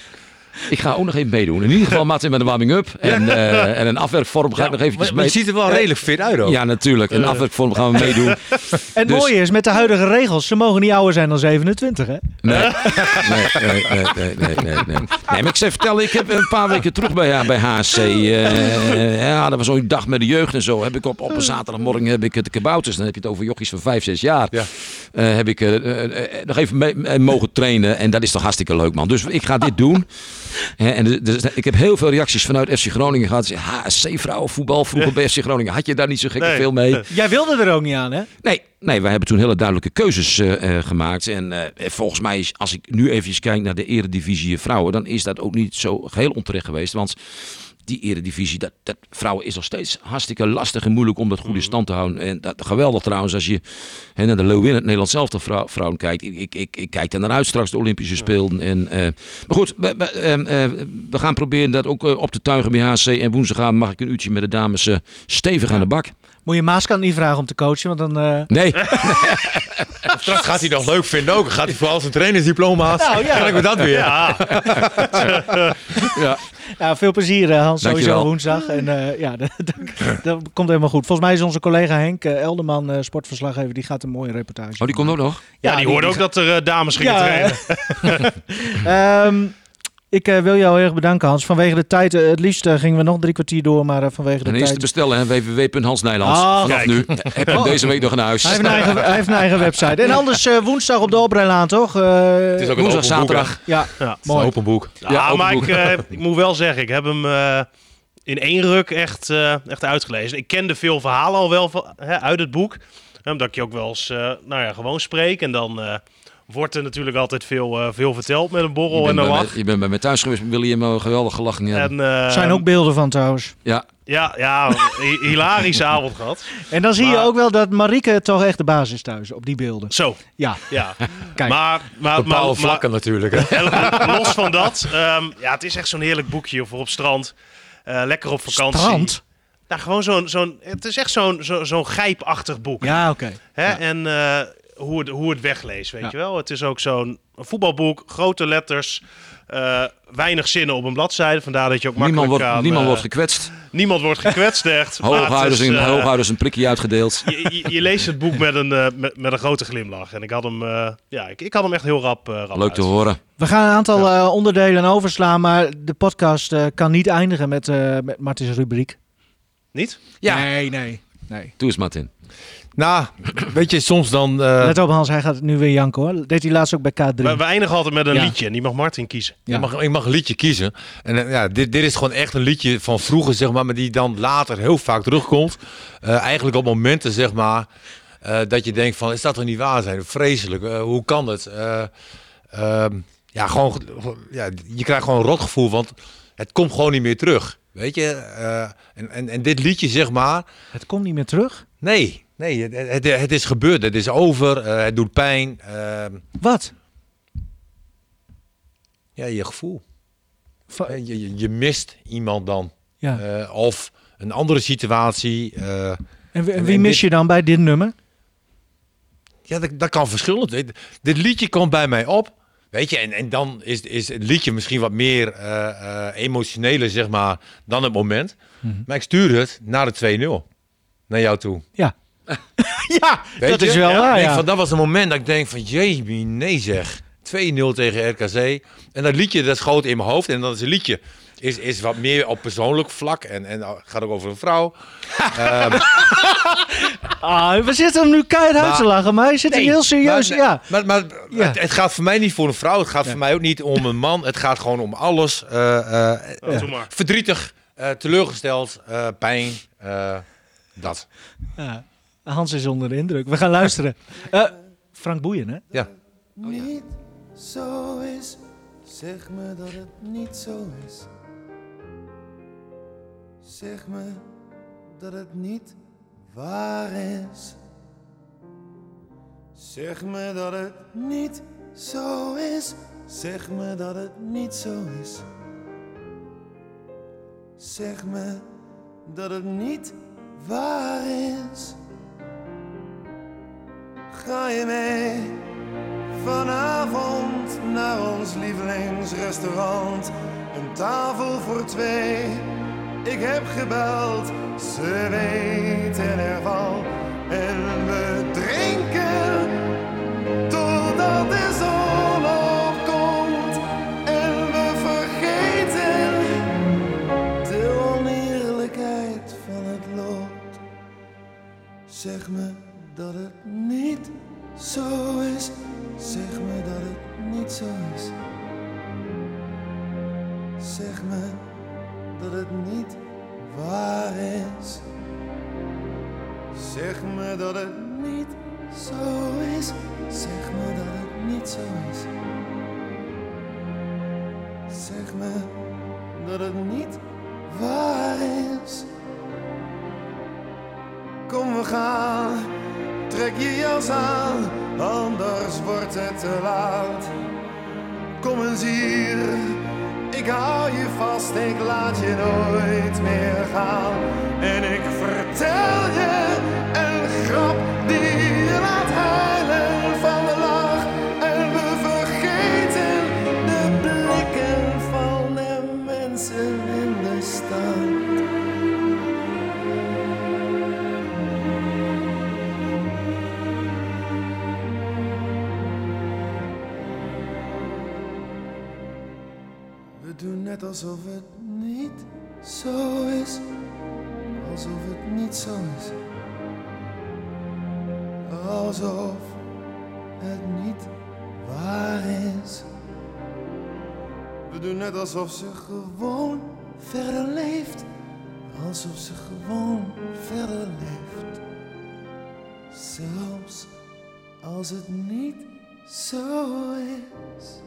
Ik ga ook nog even meedoen. In ieder geval Martin met een warming-up. En, eh, en een afwerkvorm ga ik nog eventjes Maar, maar mee. het ziet er wel redelijk fit uit ook. Ja, natuurlijk. Een afwerkvorm gaan we meedoen. En het Dus- mooie is, met de huidige regels, ze mogen niet ouder zijn dan 27, hè? Nee, nee, nee, nee, nee, nee, nee, nee. Nee, maar ik zei vertellen, ik heb een paar weken terug bij, bij HSC. eh, ja, dat was zo'n dag met de jeugd en zo. Heb ik op, op een zaterdagmorgen heb ik de kabouters. Dan heb je het over jochies van 5, 6 jaar. Ja. Eh, heb ik eh, eh, eh, nog even mee, eh, mogen trainen. En dat is toch hartstikke leuk, man. Dus ik ga dit doen. En er- er- ik heb heel veel reacties vanuit FC Groningen gehad. HSC vrouwenvoetbal vroeger bij FC Groningen. Had je daar niet zo gek Nee. veel mee? Jij wilde er ook niet aan, hè? Nee, nee, wij hebben toen hele duidelijke keuzes eh, eh, gemaakt. En eh, volgens mij, is, als ik nu even kijk naar de eredivisie vrouwen, dan is dat ook niet zo geheel onterecht geweest. Want die eredivisie, dat, dat vrouwen is nog steeds hartstikke lastig en moeilijk om dat goed in stand te houden. En dat geweldig trouwens als je hè, naar de Leeuwin, het Nederlands zelf vrou, vrouwen kijkt. Ik, ik, ik, ik kijk daar naar uit straks de Olympische Spelen. En, eh, maar goed, we, we, ehm, eh, we gaan proberen dat ook eh, op te tuigen bij HC. En woensdagavond mag ik een uurtje met de dames stevig aan de bak. Moet je Maaskant niet vragen om te coachen, want dan... eh, Nee, Straks gaat hij nog leuk vinden ook. Gaat hij vooral zijn trainersdiploma's. Nou, ja. Krijgen we dat weer. Ja, ja. Nou, veel plezier eh, Hans, sowieso woensdag. En eh, ja, dat, dat, dat komt helemaal goed. Volgens mij is onze collega Henk Elderman, eh, sportverslaggever, die gaat een mooie reportage Oh, die komt ook nog? ja, die hoorde ook dat er dames gingen Ja, trainen. Ehm, ik eh, wil jou heel erg bedanken Hans. Vanwege de tijd, eh, het liefst eh, gingen we nog drie kwartier door, maar eh, vanwege de Dan is te tijd... bestellen, hè, www.hansnijlands. Ah, Vanaf kijk. nu heb je deze week nog in huis. Hij heeft, een eigen, hij heeft een eigen website. En anders eh, woensdag op de Oprijlaan, toch? Eh, Het is ook een Woensdag, open boek, hè. zaterdag. Ja, een mooi. open boek. Ja, Ja, open maar boek. ik, eh, ik moet wel zeggen, ik heb hem eh, in één ruk echt, eh, echt uitgelezen. Ik kende veel verhalen al wel van, hè, uit het boek. Hè, Omdat ik je ook wel eens eh, nou ja, gewoon spreek. En dan eh, wordt er natuurlijk altijd veel, eh, veel verteld met een borrel en een lach. je bent bij mij thuis geweest, William, een geweldig gelachen. Ja. En, eh, Er zijn ook beelden van trouwens. ja. Ja, ja hi- hilarische avond gehad. En dan zie je ook wel dat Marieke toch echt de basis is thuis op die beelden. Zo, Ja, ja. Kijk. Maar, maar, Bepaalde maar, maar- vlakken natuurlijk. Hè. En los van dat, ehm, ja, het is echt zo'n heerlijk boekje voor op strand. Eh, lekker op vakantie. strand. Nou, gewoon zo'n, zo'n, het is echt zo'n, zo, zo'n grijpachtig boek. Ja, oké. Hè? En eh, hoe, het, hoe het wegleest, weet Ja. je wel. Het is ook zo'n voetbalboek, grote letters, eh, weinig zinnen op een bladzijde. Vandaar dat je ook makkelijk Niemand, wordt, niemand eh, wordt gekwetst. niemand wordt gekwetst, echt. Is, een, eh, hoogouders een prikje uitgedeeld. je, je, je leest het boek met een, eh, met, met een grote glimlach. En ik had hem, eh, ja, ik, ik had hem echt heel rap, eh, rap Leuk te uit. horen. We gaan een aantal eh, onderdelen overslaan, maar de podcast eh, kan niet eindigen met, eh met Martins rubriek. Niet? Ja. Nee, nee. nee. Doe eens, Martin. Nou, weet je, soms dan... eh, Let op Hans, hij gaat nu weer janken hoor. Deed hij laatst ook bij K3. We, we eindigen altijd met een Ja. liedje en die mag Martin kiezen. Ja. Ik, mag, ik mag een liedje kiezen. En eh, ja, dit, dit is gewoon echt een liedje van vroeger, zeg maar, maar die dan later heel vaak terugkomt. Eh, eigenlijk op momenten, zeg maar, eh, dat je denkt van, is dat toch niet waar zijn? Vreselijk, eh, hoe kan het? Eh, ehm, ja, gewoon, ja, je krijgt gewoon een rotgevoel, want het komt gewoon niet meer terug. Weet je? Eh, en, en, en dit liedje, zeg maar, Het komt niet meer terug. nee, nee, het, het, het is gebeurd, het is over, eh, het doet pijn. ehm, Wat? ja, je gevoel. Va- Je, je, je mist iemand dan. ja. Eh, of een andere situatie. eh, en, wie- en wie en mis dit- je dan bij dit nummer? ja, dat, dat kan verschillend. Dit, dit liedje komt bij mij op. Weet je, en, en dan is, is het liedje misschien wat meer emotioneler, zeg maar, dan het moment. Mhm. Maar ik stuur het naar de 2-0. Naar jou toe. Ja. ja, Weet dat je? is wel Ja, waar. Ja. van, dat was een moment dat ik denk van, jee, nee zeg. 2-0 tegen RKC. En dat liedje, dat schoot in mijn hoofd. En dat is een liedje. Is, is wat meer op persoonlijk vlak. En, en gaat ook over een vrouw. Ehm, Ah, we zitten hem nu keihard uit te lachen, maar hij zit er heel serieus. Maar, ja. maar, maar Ja. Het, het gaat voor mij niet voor een vrouw. Het gaat voor mij ook niet om een man. Het gaat gewoon om alles. eh, eh, Oh. Verdrietig, eh, teleurgesteld, eh, pijn. eh, dat. Ja. Hans is onder de indruk. We gaan luisteren. Eh, Frank Boeien, hè? Ja. niet zo is. Zeg me dat het niet zo is. Zeg me dat het niet waar is. Zeg me dat het niet zo is. Zeg me dat het niet zo is. Zeg me dat het niet waar is. Ga je mee? Vanavond naar ons lievelingsrestaurant. Een tafel voor twee. Ik heb gebeld, ze weten ervan. En we drinken totdat de zon opkomt. En we vergeten de oneerlijkheid van het lot. Zeg me dat het niet zo is. Zeg me dat het niet zo is. Zeg me dat het niet waar is. Zeg me dat het niet zo is. Zeg me dat het niet zo is. Zeg me dat het niet waar is. Kom we gaan, trek je jas aan, anders wordt het te laat. Kom eens hier, ik hou je vast, ik laat je nooit meer gaan. En ik vertel je een grap net alsof het niet zo is. Alsof het niet zo is. Alsof het niet waar is. We doen net alsof ze gewoon verder leeft. Alsof ze gewoon verder leeft. Zelfs als het niet zo is.